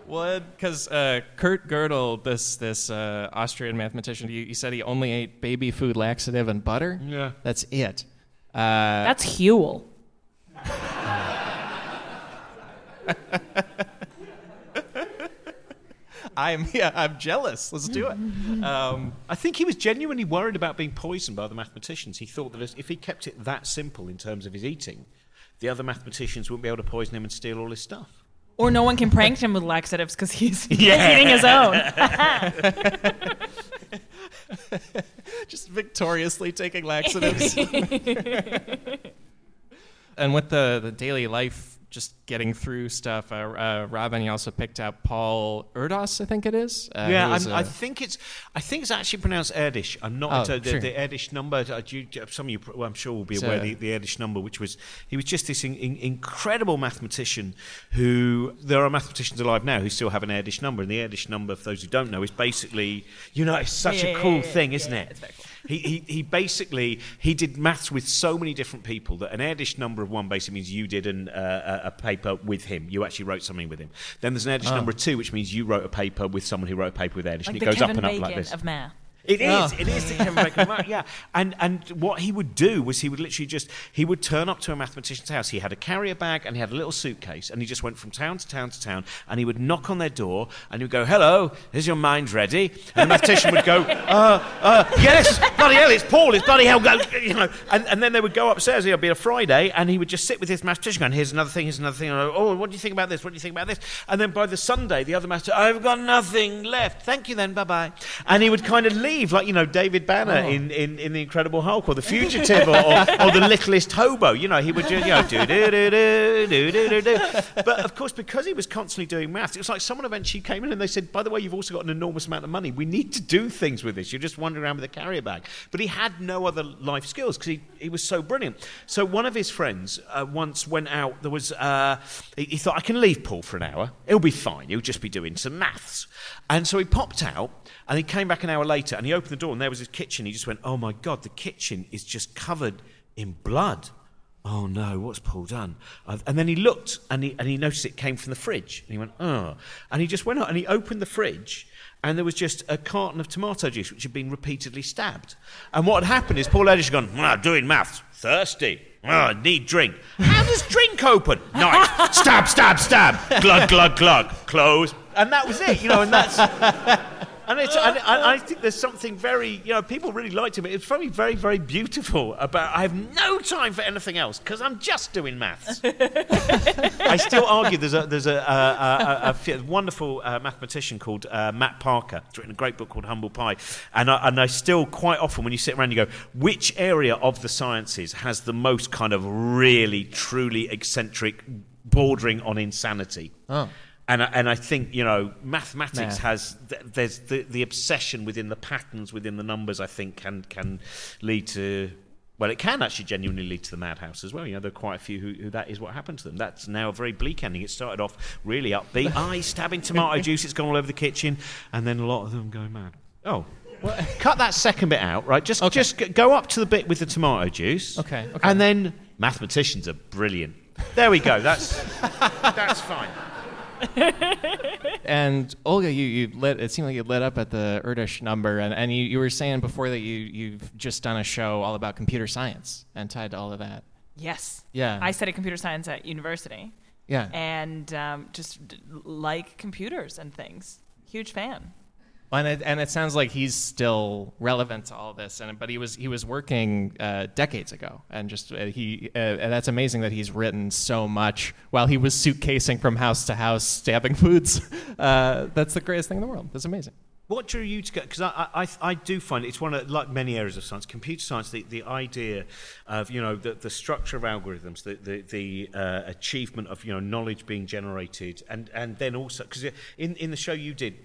What Because uh, Kurt Gödel, this this uh, Austrian mathematician, he, he said he only ate baby food laxative and butter. Yeah. That's it. Uh, That's Huel. I'm yeah, I'm jealous. Let's do it. Um, I think he was genuinely worried about being poisoned by the mathematicians. He thought that if he kept it that simple in terms of his eating, the other mathematicians wouldn't be able to poison him and steal all his stuff. Or no one can prank him with laxatives because he's eating his own. just victoriously taking laxatives. and with the, the daily life, just getting through stuff, uh, uh, Robin, you also picked out Paul Erdos, I think it is. Uh, yeah, was, I'm, uh, think it's I think it's actually pronounced Erdish. I'm not Oh, into the, sure. the Erdish number. Uh, do you, some of you, well, I'm sure, will be So- aware of the, the Erdish number, which was he was just this in, in, incredible mathematician who there are mathematicians alive now who still have an Erdish number, and the Erdish number, for those who don't know, is basically you know it's such Yeah, a cool yeah, yeah, thing, yeah, isn't yeah, it? it's very cool. He, he, he basically he did maths with so many different people that an Erdish number of one basically means you did an, uh, a paper with him. You actually wrote something with him. Then there's an Erdish number of two, which means you wrote a paper with someone who wrote a paper with Erdish, Like and it goes Kevin up and up Bacon like this. of math. It is. Oh. It is the Kevin Bacon mark, yeah. And and what he would do was he would literally just he would turn up to a mathematician's house. He had a carrier bag and he had a little suitcase, and he just went from town to town to town, and he would knock on their door, and he would go, "Hello, is your mind ready?" And the mathematician would go, "Uh, uh, yes, bloody hell, it's Paul, it's bloody hell, go," you know. And, and then they would go upstairs. It'd be a Friday, and he would just sit with his mathematician, going, "Here's another thing, here's another thing." And, oh, what do you think about this? What do you think about this? And then by the Sunday, the other master, I've got nothing left. Thank you, then, bye bye. And he would kind of leave, like you know David Banner oh. in, in, in the Incredible Hulk or the Fugitive or, or, or, the Littlest Hobo. You know, he would just you know do do do do do do do. But of course, because he was constantly doing maths, it was like someone eventually came in and they said, "By the way, you've also got an enormous amount of money. We need to do things with this. You're just wandering around with a carrier bag." But he had no other life skills because he, he was so brilliant. So one of his friends uh, once went out. There was uh, he, he thought, "I can leave Paul for an hour. He'll be fine. He'll just be doing some maths." And so he popped out and he came back an hour later and he opened the door and there was his kitchen. He just went, Oh my God, the kitchen is just covered in blood. Oh no, what's Paul done? And then he looked and he, and he noticed it came from the fridge. And he went, Oh. And he just went out and he opened the fridge and there was just a carton of tomato juice which had been repeatedly stabbed. And what had happened is Paul Edish had gone, "Ah, doing maths, thirsty. Oh, need drink. How does drink open? Knife. stab, stab, stab. Glug, glug, glug. Close. And that was it, you know, and that's. And it's, and I, I think there's something very, you know, people really liked him. It's very, very, very beautiful about. I have no time for anything else because I'm just doing maths. I still argue there's a there's a, a, a, a f- wonderful uh, mathematician called uh, Matt Parker. He's written a great book called Humble Pie, and I, and I still quite often when you sit around you go, which area of the sciences has the most kind of really truly eccentric, bordering on insanity? Oh. And I, and I think you know mathematics Math. has th- there's the, the obsession within the patterns within the numbers. I think can can lead to well, it can actually genuinely lead to the madhouse as well. You know, there are quite a few who, who that is what happened to them. That's now a very bleak ending. It started off really upbeat, eye stabbing tomato juice. It's gone all over the kitchen, and then a lot of them go mad. Oh. Cut that second bit out, right? Just, Okay. just go up to the bit with the tomato juice. Okay, okay. And then mathematicians are brilliant. There we go. That's that's fine. And Olga, you, you lit, it seemed like you lit up at the Erdish number, and, and you, you were saying before that you, you've just done a show all about computer science and tied to all of that. Yes. Yeah. I studied computer science at university Yeah. and um, just d- like computers and things. Huge fan. And it, and it sounds like he's still relevant to all this, and but he was he was working uh, decades ago, and just uh, he uh, and that's amazing that he's written so much while he was suitcasing from house to house, stabbing foods. Uh, that's the greatest thing in the world. That's amazing. What drew you to go? Because I, I, I do find it's one of like many areas of science, computer science, the, the idea of you know the, the structure of algorithms, the the, the uh, achievement of you know knowledge being generated, and and then also because in in the show you did,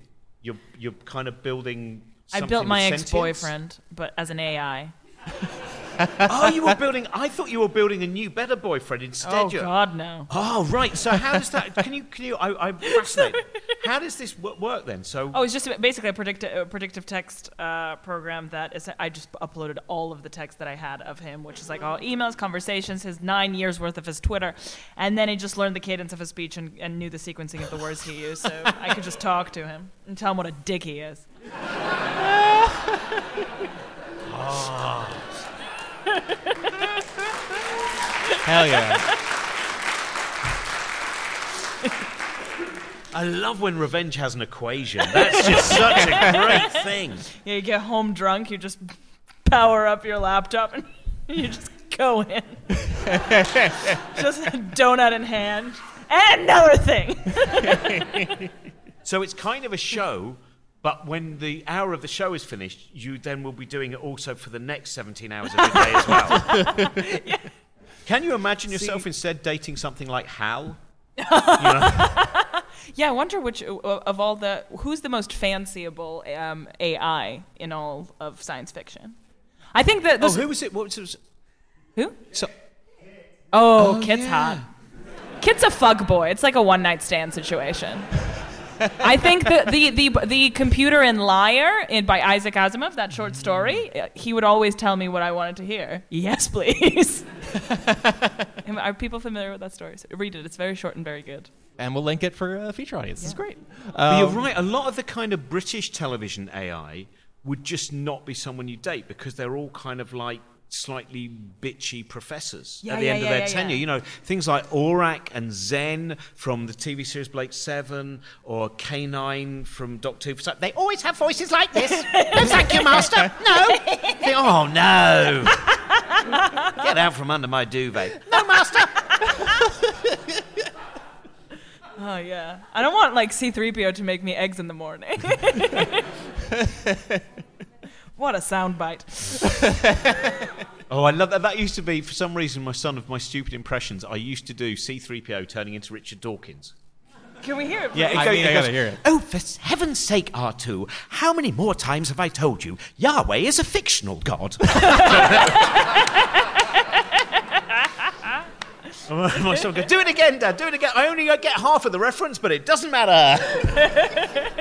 you're you're kind of building. I built my ex boyfriend, but as an AI. oh, you were building. I thought you were building a new, better boyfriend instead. oh, you God, no. Oh right. So how does that? Can you? Can you? I, I'm fascinated. how does this w- work then? So Oh, it's just basically a, predict- a predictive text uh, program that is, I just uploaded all of the text that I had of him, which is like all emails, conversations, his nine years worth of his Twitter, and then he just learned the cadence of his speech and, and knew the sequencing of the words he used, so I could just talk to him and tell him what a dick he is. Ah. Hell yeah. I love when revenge has an equation. That's just such a great thing. Yeah, you get home drunk, you just power up your laptop and you just go in. just a donut in hand. And another thing. So it's kind of a show, but when the hour of the show is finished, you then will be doing it also for the next 17 hours of the day as well. Can you imagine yourself instead dating something like Hal? Yeah, I wonder which of all the who's the most fanciable um, AI in all of science fiction. I think that Oh, who was it? What was it? who? So, Oh, Kit's hot. Kit's a fuck boy. It's like a one night stand situation. I think the, the, the, the computer in Liar in, by Isaac Asimov, that short story, uh, he would always tell me what I wanted to hear. Yes, please. Are people familiar with that story? So read it. It's very short and very good. And we'll link it for a feature audience. It's great. But you're Um, right. A lot of the kind of British television AI would just not be someone you date because they're all kind of like slightly bitchy professors Yeah, at the yeah, end yeah, of their yeah, tenure. yeah. You know, things like Orac and Zen from the TV series Blake Seven or K9 from Doctor Who. They always have voices like this. no, thank you, Master. No. Think, oh, no. Get out from under my duvet. No, Master. Oh, yeah. I don't want like C3PO to make me eggs in the morning. what a soundbite. Oh, I love that. That used to be, for some reason, my son of my stupid impressions. I used to do C3PO turning into Richard Dawkins. Can we hear it? Yeah, please? I mean, I gotta hear it. Oh, for heaven's sake, R2, how many more times have I told you Yahweh is a fictional god? My son goes, do it again, Dad, do it again. I only get half of the reference, but it doesn't matter.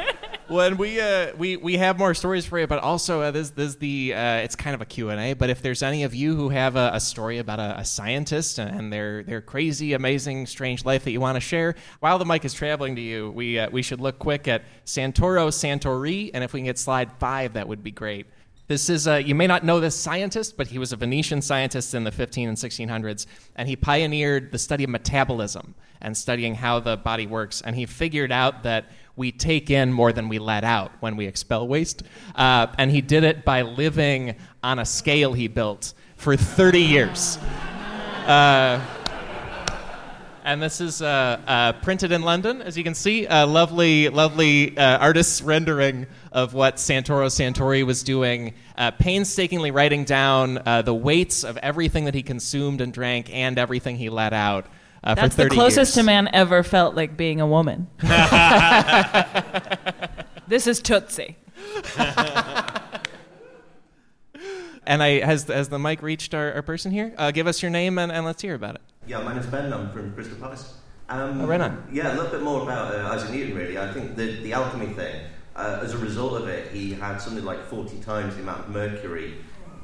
Well, and we uh, we we have more stories for you, but also uh, this this the uh, it's kind of a Q and A. But if there's any of you who have a, a story about a, a scientist and their their crazy, amazing, strange life that you want to share, while the mic is traveling to you, we uh, we should look quick at Santorio Santorio, and if we can get slide five, that would be great. This is, uh, you may not know this scientist, but he was a Venetian scientist in the 15 and 1600s, and he pioneered the study of metabolism and studying how the body works. And he figured out that we take in more than we let out when we expel waste. Uh, and he did it by living on a scale he built for 30 years. And this is uh, uh, printed in London, as you can see. Lovely, lovely uh, artist's rendering of what Santorio Santorio was doing, uh, painstakingly writing down uh, the weights of everything that he consumed and drank and everything he let out. Uh, That's for the closest years. a man ever felt like being a woman. this is Tootsie. And I, has, has the mic reached our, our person here? Uh, give us your name and, and let's hear about it. Yeah, my name's Ben. I'm from Crystal Palace. Um, Oh, right on. Yeah, a little bit more about uh, Isaac Newton, really. I think the, the alchemy thing, uh, as a result of it, he had something like 40 times the amount of mercury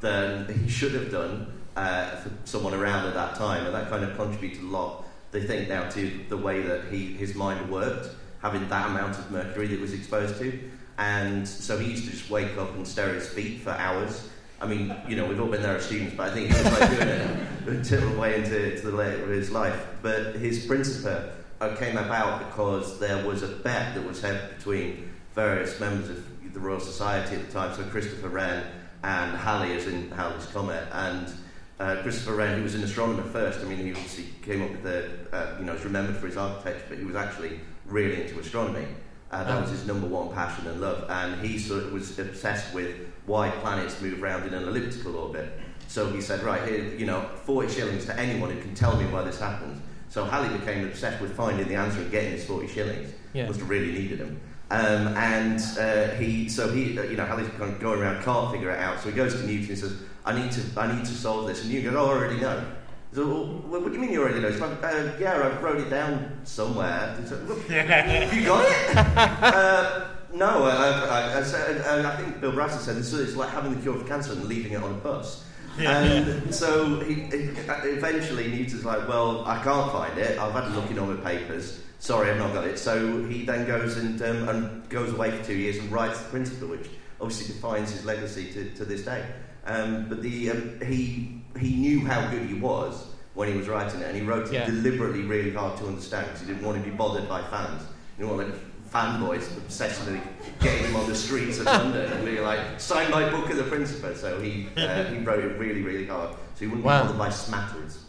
than he should have done uh, for someone around at that time, and that kind of contributed a lot, they think now, to the way that he, his mind worked, having that amount of mercury that was exposed to. And so he used to just wake up and stare at his feet for hours. I mean, you know, we've all been there as students, but I think he was like doing it until way into to the later of his life. But his Principia uh, came about because there was a bet that was held between various members of the Royal Society at the time, so Christopher Wren and Halley, as in Halley's Comet. And uh, Christopher Wren, who was an astronomer first, I mean, he obviously came up with the, uh, you know, is remembered for his architecture, but he was actually really into astronomy. Uh, that was his number one passion and love, and he sort of was obsessed with why planets move around in an elliptical orbit. So he said, right here, you know, 40 shillings to anyone who can tell me why this happens. So Halley became obsessed with finding the answer and getting his 40 shillings. Yeah. Must have really needed him. Um, and uh, he, so he, uh, you know, Halley's kind of going around, can't figure it out. So he goes to Newton and says, I need to, I need to solve this. And Newton goes, oh, I already know. So, well, what do you mean you already know? So, uh, yeah, I wrote it down somewhere. So, Have you got it? uh, no, I, I, I, I think Bill Bradshaw said this is like having the cure for cancer and leaving it on a bus. And so he, he, eventually Newton's like, well, I can't find it. I've had a look in all my papers. Sorry, I've not got it. So he then goes and, um, and goes away for two years and writes the principle, which obviously defines his legacy to, to this day. Um, but the, um, he, he knew how good he was when he was writing it, and he wrote it Yeah. deliberately really hard to understand because he didn't want to be bothered by fans. He didn't want like, fanboys obsessively getting him on the streets of London and being like, sign my book of the Principia. So he, uh, he wrote it really, really hard. So he wouldn't Wow. be bothered by smatterers.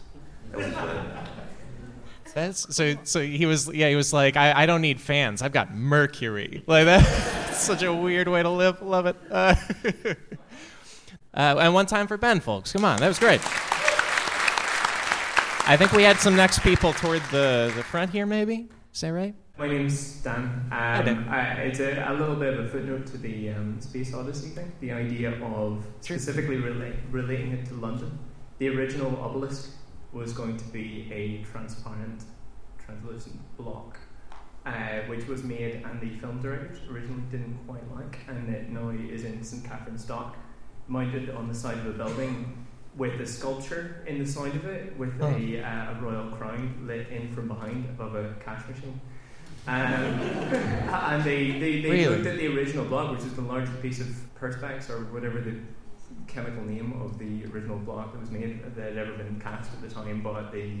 That was. That's so. So he was. Yeah, he was like, I, I don't need fans. I've got Mercury. Like that. such a weird way to live. Love it. Uh, uh, and one time for Ben, folks. Come on, that was great. I think we had some next people toward the the front here. Maybe. Is that right? My name's Dan. Um. I, it's a, a little bit of a footnote to the um, Space Odyssey thing. The idea of specifically rela- relating it to London. The original obelisk was going to be a transparent, translucent block, uh, which was made and the film directors originally didn't quite like, and it now is in St Catherine's Dock, mounted on the side of a building with a sculpture in the side of it with a, uh, a royal crown lit in from behind above a cash machine. Um, and they, they, they Really? looked at the original block, which is the largest piece of perspex or whatever the chemical name of the original block that was made that had ever been cast at the time, but the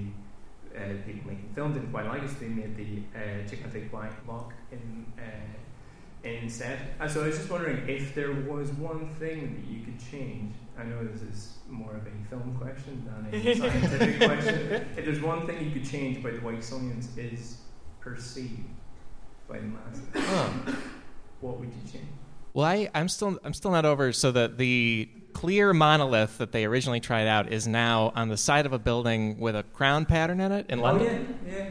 uh, people making film didn't quite like it, so they made the uh, gigantic black block in, uh, instead. And so I was just wondering if there was one thing that you could change. I know this is more of a film question than a scientific question. If there's one thing you could change about the way science is perceived by the masses, what would you change? Well, I, I'm still I'm still not over. So that the clear monolith that they originally tried out is now on the side of a building with a crown pattern in it in London. Oh, yeah, yeah.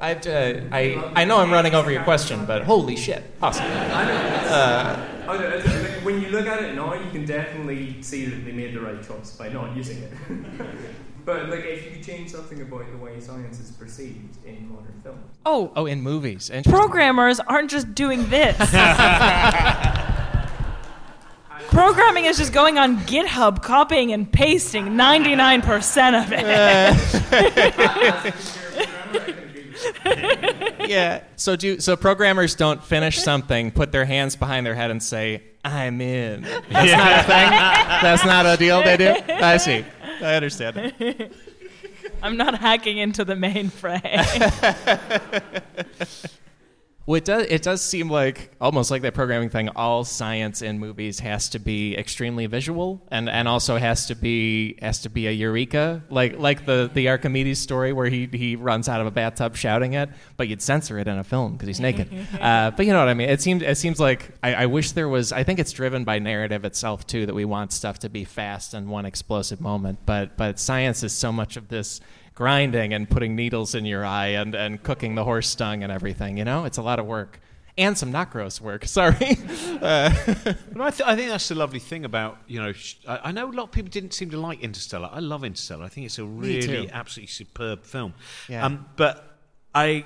I, uh, I I know I'm running over your question, but holy shit, awesome. I know. it's- Uh, I know, it's- like, when you look at it now, you can definitely see that they made the right choice by not using it. but like, if you could change something about the way science is perceived in modern film, Oh, oh, in movies. Interesting. programmers aren't just doing this. Programming is just going on GitHub, copying and pasting 99% of it. yeah. So do so programmers don't finish something, put their hands behind their head, and say, "I'm in." That's not a thing. That's not a deal they do. I see. I understand. I'm not hacking into the mainframe. Well, it does. It does seem like almost like that programming thing. All science in movies has to be extremely visual, and, and also has to be has to be a eureka, like like the, the Archimedes story where he, he runs out of a bathtub shouting it, but you'd censor it in a film because he's naked. uh, but you know what I mean. It seems it seems like I, I wish there was. I think it's driven by narrative itself too that we want stuff to be fast and one explosive moment. But but science is so much of this grinding and putting needles in your eye and, and cooking the horse dung and everything. You know, it's a lot of work and some not gross work. Sorry. Uh, But I, th- I think that's the lovely thing about you know. Sh- I, I know a lot of people didn't seem to like Interstellar. I love Interstellar. I think it's a really absolutely superb film. Yeah. Um, but I.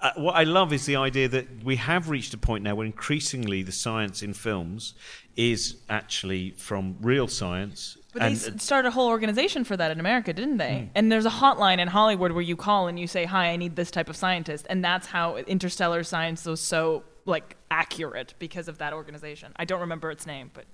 Uh, what I love is the idea that we have reached a point now where increasingly the science in films is actually from real science. But they and, s- started a whole organization for that in America, didn't they? Hmm. And there's a hotline in Hollywood where you call and you say, "Hi, I need this type of scientist," and that's how interstellar science was so like accurate because of that organization. I don't remember its name, but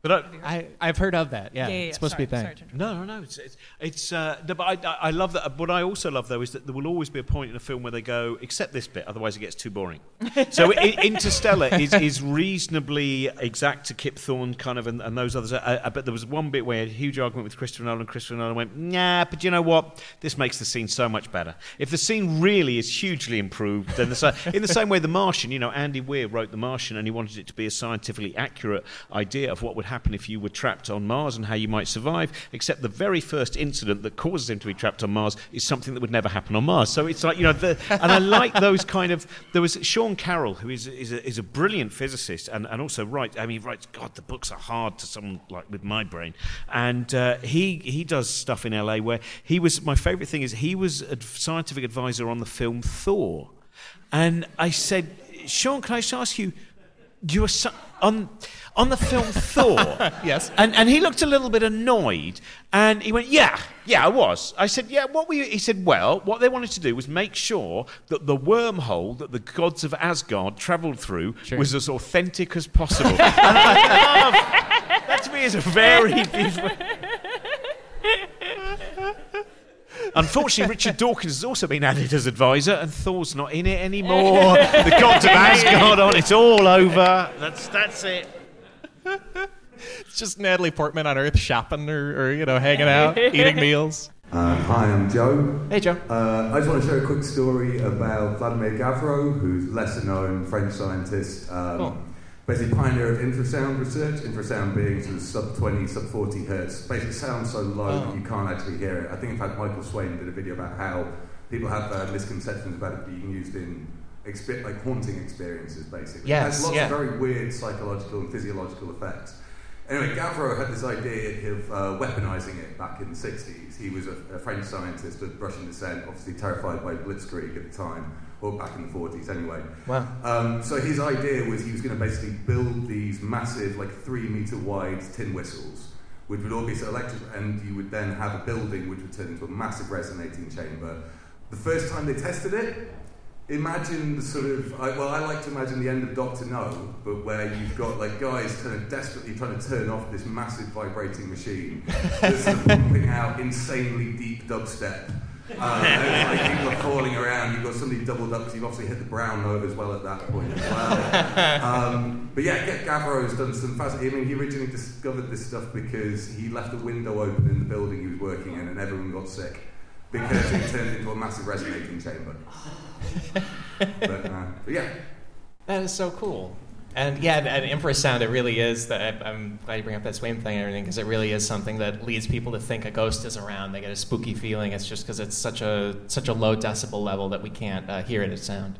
but I, I, I've heard of that. Yeah, yeah, yeah, it's supposed sorry, to be a thing. to. No, no, no. It's it's, it's uh, no, but I, I I love that. What I also love though is that there will always be a point in a film where they go, except this bit, otherwise it gets too boring. so I, Interstellar is, is reasonably exact to Kip Thorne kind of and, and those others. Uh, uh, but there was one bit where I had a huge argument with Christopher Nolan. Christopher Nolan went, nah, but you know what? This makes the scene so much better. If the scene really is hugely improved, then the sa- in the same way The Martian, you know, Andy Weir wrote The Martian and he wanted it to be a scientifically accurate idea of what would happen if you were trapped on Mars and how you might survive, except the very first incident that causes him to be trapped on Mars is something that would never happen on Mars. So it's like, you know, the, and I like those kind of. There was Sean Carroll, who is, is, a, is a brilliant physicist and, and also writes, I mean, he writes, God, the books are hard to someone like with my brain. And uh, he, he does stuff in LA where he was, my favourite thing is he was a scientific advisor on the film Thor. And I said, Sean, can I just ask you, you were so, on on the film Thor. Yes. And and he looked a little bit annoyed, and he went, "Yeah, yeah, I was." I said, "Yeah, what were you?" He said, "Well, what they wanted to do was make sure that the wormhole that the gods of Asgard travelled through Sure. was as authentic as possible." and I love that. To me, is a very beautiful. Unfortunately, Richard Dawkins has also been added as advisor, and Thor's not in it anymore. the gods of Asgard on it's all over. That's that's it. It's just Natalie Portman on Earth shopping or, or you know, hanging out, eating meals. Uh, hi, I'm Joe. Hey, Joe. Uh, I just want to share a quick story about Vladimir Gavreau, who's a lesser known French scientist, um, Oh. Basically pioneer of infrasound research. Infrasound being sort of sub 20, sub 40 hertz. Basically, sounds so low Oh. that you can't actually hear it. I think, in fact, Michael Swain did a video about how people have uh, misconceptions about it being used in expe- like haunting experiences, basically. Yes, it has lots yeah. of very weird psychological and physiological effects. Anyway, Gavreau had this idea of uh, weaponizing it back in the 60s. He was a, a French scientist of Russian descent, obviously terrified by Blitzkrieg at the time, or back in the 40s anyway. Wow. Um, so his idea was he was going to basically build these massive, like three meter wide tin whistles, which would all be so electric, and you would then have a building which would turn into a massive resonating chamber. The first time they tested it, imagine the sort of I, well, I like to imagine the end of Doctor No, but where you've got like guys kind of desperately trying to turn off this massive vibrating machine that's sort of pumping out insanely deep dubstep. Uh, people are falling around. You've got somebody doubled up because you've obviously hit the brown note as well at that point as well. Um, but yeah, Ga- Gavreau has done some fascinating. I mean, he originally discovered this stuff because he left a window open in the building he was working in, and everyone got sick because it turned into a massive resonating chamber. but, uh, but yeah, That is so cool. And yeah, and, and infrasound, it really is. That I'm glad you bring up that Swain thing and everything because it really is something that leads people to think a ghost is around. They get a spooky feeling. It's just because it's such a such a low decibel level that we can't uh, hear it as sound.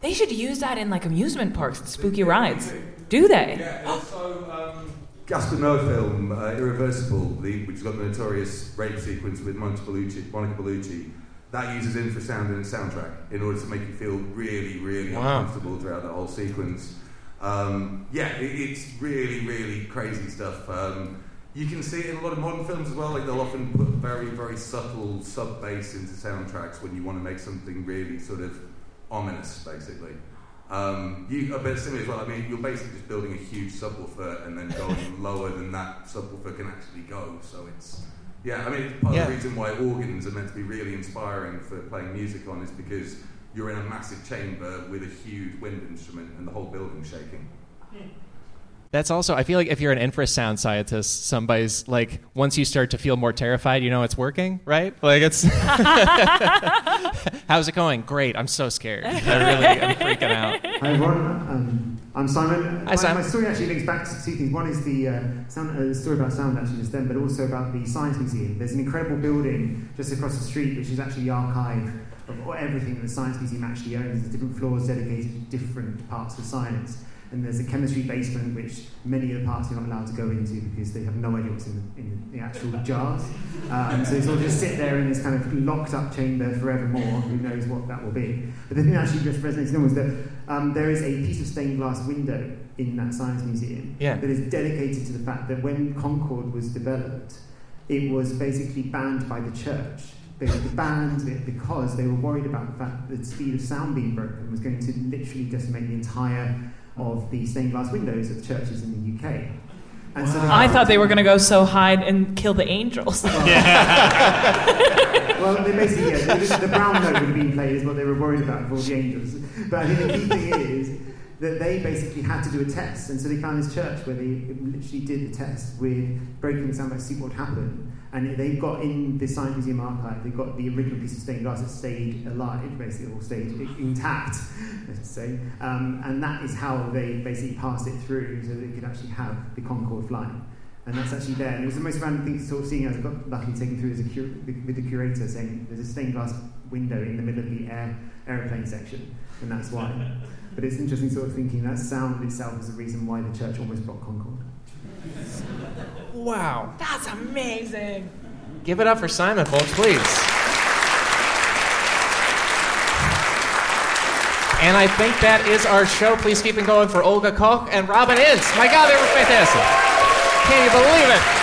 They should use that in like amusement parks, and spooky rides. Do they? Yeah, and so um, Gaspar Noé film uh, Irreversible, the, which has got the notorious rape sequence with Monica Bellucci, Monica Bellucci, that uses infrasound in its soundtrack in order to make you feel really, really Wow. uncomfortable throughout the whole sequence. Um, yeah, it, it's really, really crazy stuff. Um, you can see it in a lot of modern films as well. Like they'll often put very, very subtle sub bass into soundtracks when you want to make something really sort of ominous, basically. Um, you, a bit similar as well. I mean, you're basically just building a huge subwoofer and then going lower than that subwoofer can actually go. So it's yeah. I mean, it's part Yeah. of the reason why organs are meant to be really inspiring for playing music on is because you're in a massive chamber with a huge wind instrument and the whole building shaking. That's also. I feel like if you're an infrasound scientist, somebody's like once you start to feel more terrified, you know it's working, right? Like it's. How's it going? Great. I'm so scared. I really, I'm freaking out. Hi everyone, um, I'm Simon. my, Simon. my story actually links back to two things. One is the uh, sound, uh, the story about sound actually just then, but also about the Science Museum. There's an incredible building just across the street, which is actually the archive of everything that the Science Museum actually owns. There's different floors dedicated to different parts of science. And there's a chemistry basement, which many of the parts you're not allowed to go into because they have no idea what's in the, in the actual jars. Um, so it's all just sit there in this kind of locked up chamber forevermore. Who knows what that will be? But the thing that actually just resonates in was that um, there is a piece of stained glass window in that science museum Yeah. that is dedicated to the fact that when Concorde was developed, it was basically banned by the church. They were banned it because they were worried about the fact that the speed of sound being broken was going to literally decimate the entire of the stained glass windows of churches in the UK. And so I thought they were going to go so high and kill the angels. well, they basically, yeah, the, the brown note would have been played is what they were worried about for all the angels. But I think the key thing is that they basically had to do a test, and so they found this church where they literally did the test with breaking the sound back to see what would happen. And they've got in the Science Museum archive, they've got the original piece of stained glass that stayed alive, basically, or stayed intact, let's say. Um, and that is how they basically passed it through so they could actually have the Concorde flying. And that's actually there. And it was the most random thing to sort of seeing. I got lucky taken through as a cur- with the curator saying there's a stained glass window in the middle of the air aeroplane section, and that's why. but it's interesting sort of thinking that sound itself is the reason why the church almost blocked Concorde. Wow. That's amazing. Give it up for Simon, folks, please. And I think that is our show. Please keep it going for Olga Koch and Robin Ince. My God, they were fantastic. Can you believe it?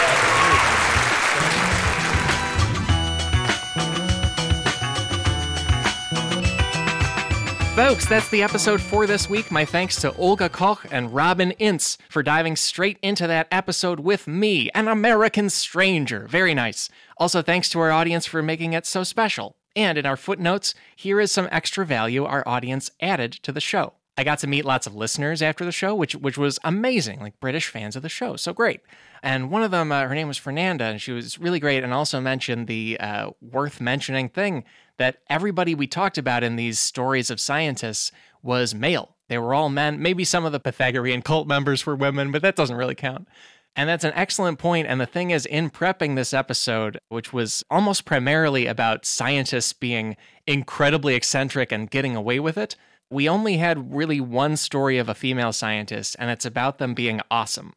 Folks, that's the episode for this week. My thanks to Olga Koch and Robin Ince for diving straight into that episode with me, an American stranger. Very nice. Also, thanks to our audience for making it so special. And in our footnotes, here is some extra value our audience added to the show. I got to meet lots of listeners after the show, which which was amazing, like British fans of the show. So great. And one of them, uh, her name was Fernanda, and she was really great. And also mentioned the uh, worth mentioning thing that everybody we talked about in these stories of scientists was male. They were all men. Maybe some of the Pythagorean cult members were women, but that doesn't really count. And that's an excellent point. And the thing is, in prepping this episode, which was almost primarily about scientists being incredibly eccentric and getting away with it, we only had really one story of a female scientist, and it's about them being awesome.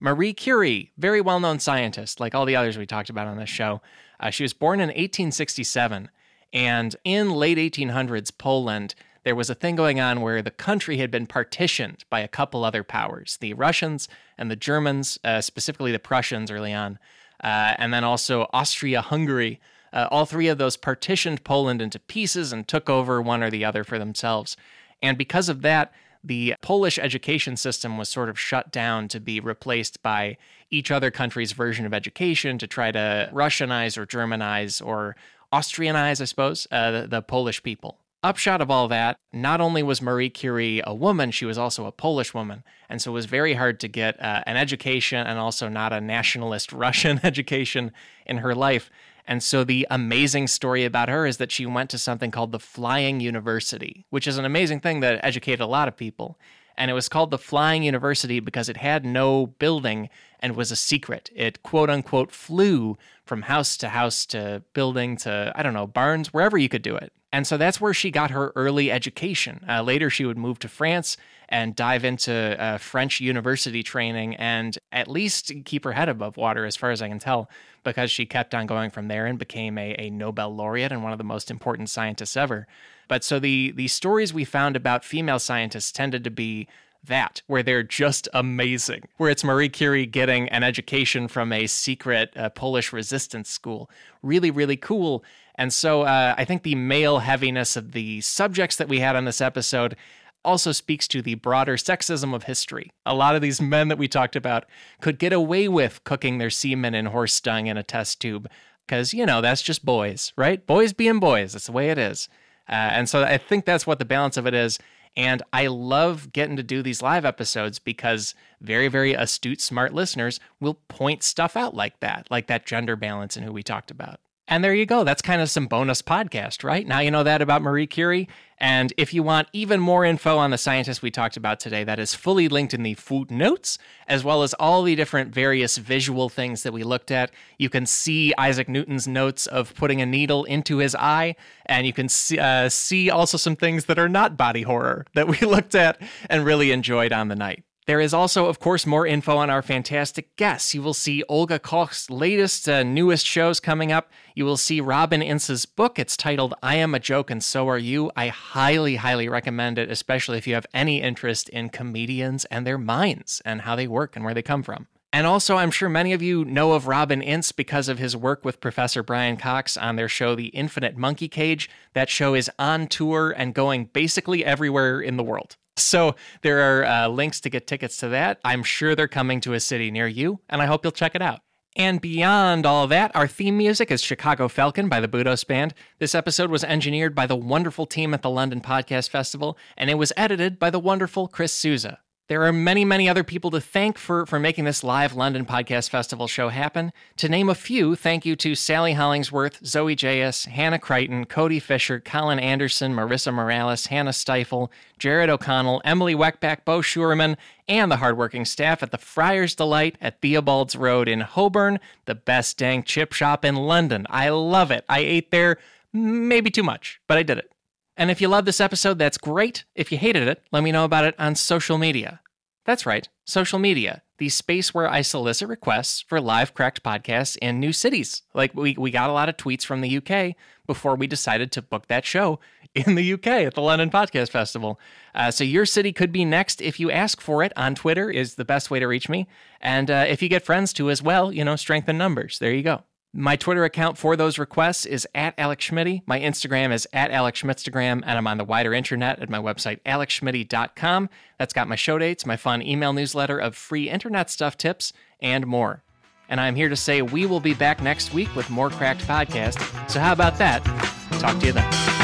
Marie Curie, very well known scientist, like all the others we talked about on this show. Uh, she was born in 1867, and in late 1800s Poland, there was a thing going on where the country had been partitioned by a couple other powers the Russians and the Germans, uh, specifically the Prussians early on, uh, and then also Austria Hungary. Uh, all three of those partitioned Poland into pieces and took over one or the other for themselves. And because of that, the Polish education system was sort of shut down to be replaced by each other country's version of education to try to Russianize or Germanize or Austrianize, I suppose, uh, the, the Polish people. Upshot of all that, not only was Marie Curie a woman, she was also a Polish woman. And so it was very hard to get uh, an education and also not a nationalist Russian education in her life. And so the amazing story about her is that she went to something called the Flying University, which is an amazing thing that educated a lot of people. And it was called the Flying University because it had no building and was a secret. It quote unquote flew from house to house to building to, I don't know, barns, wherever you could do it. And so that's where she got her early education. Uh, later, she would move to France and dive into uh, French university training and at least keep her head above water, as far as I can tell, because she kept on going from there and became a, a Nobel laureate and one of the most important scientists ever. But so the, the stories we found about female scientists tended to be that, where they're just amazing, where it's Marie Curie getting an education from a secret uh, Polish resistance school. Really, really cool. And so uh, I think the male heaviness of the subjects that we had on this episode also speaks to the broader sexism of history. A lot of these men that we talked about could get away with cooking their semen in horse dung in a test tube because, you know, that's just boys, right? Boys being boys. That's the way it is. Uh, and so I think that's what the balance of it is. And I love getting to do these live episodes because very, very astute, smart listeners will point stuff out like that, like that gender balance and who we talked about. And there you go. That's kind of some bonus podcast, right? Now you know that about Marie Curie. And if you want even more info on the scientists we talked about today, that is fully linked in the footnotes, as well as all the different various visual things that we looked at. You can see Isaac Newton's notes of putting a needle into his eye, and you can see, uh, see also some things that are not body horror that we looked at and really enjoyed on the night. There is also, of course, more info on our fantastic guests. You will see Olga Koch's latest, uh, newest shows coming up. You will see Robin Ince's book. It's titled I Am a Joke and So Are You. I highly, highly recommend it, especially if you have any interest in comedians and their minds and how they work and where they come from. And also, I'm sure many of you know of Robin Ince because of his work with Professor Brian Cox on their show, The Infinite Monkey Cage. That show is on tour and going basically everywhere in the world. So there are uh, links to get tickets to that. I'm sure they're coming to a city near you, and I hope you'll check it out. And beyond all that, our theme music is Chicago Falcon by the Budos Band. This episode was engineered by the wonderful team at the London Podcast Festival, and it was edited by the wonderful Chris Souza. There are many, many other people to thank for, for making this live London Podcast Festival show happen. To name a few, thank you to Sally Hollingsworth, Zoe J.S., Hannah Crichton, Cody Fisher, Colin Anderson, Marissa Morales, Hannah Stifle, Jared O'Connell, Emily Weckback, Bo Schurman, and the hardworking staff at the Fryer's Delight at Theobald's Road in Holborn, the best dang chip shop in London. I love it. I ate there maybe too much, but I did it. And if you love this episode, that's great. If you hated it, let me know about it on social media. That's right, social media, the space where I solicit requests for live cracked podcasts in new cities. Like we, we got a lot of tweets from the UK before we decided to book that show in the UK at the London Podcast Festival. Uh, so your city could be next if you ask for it on Twitter is the best way to reach me. And uh, if you get friends too as well, you know, strengthen numbers. There you go. My Twitter account for those requests is at Alex Schmitty. My Instagram is at Alex Schmitstagram, and I'm on the wider internet at my website, alexschmitty.com. That's got my show dates, my fun email newsletter of free internet stuff tips, and more. And I'm here to say we will be back next week with more Cracked Podcast. So how about that? Talk to you then.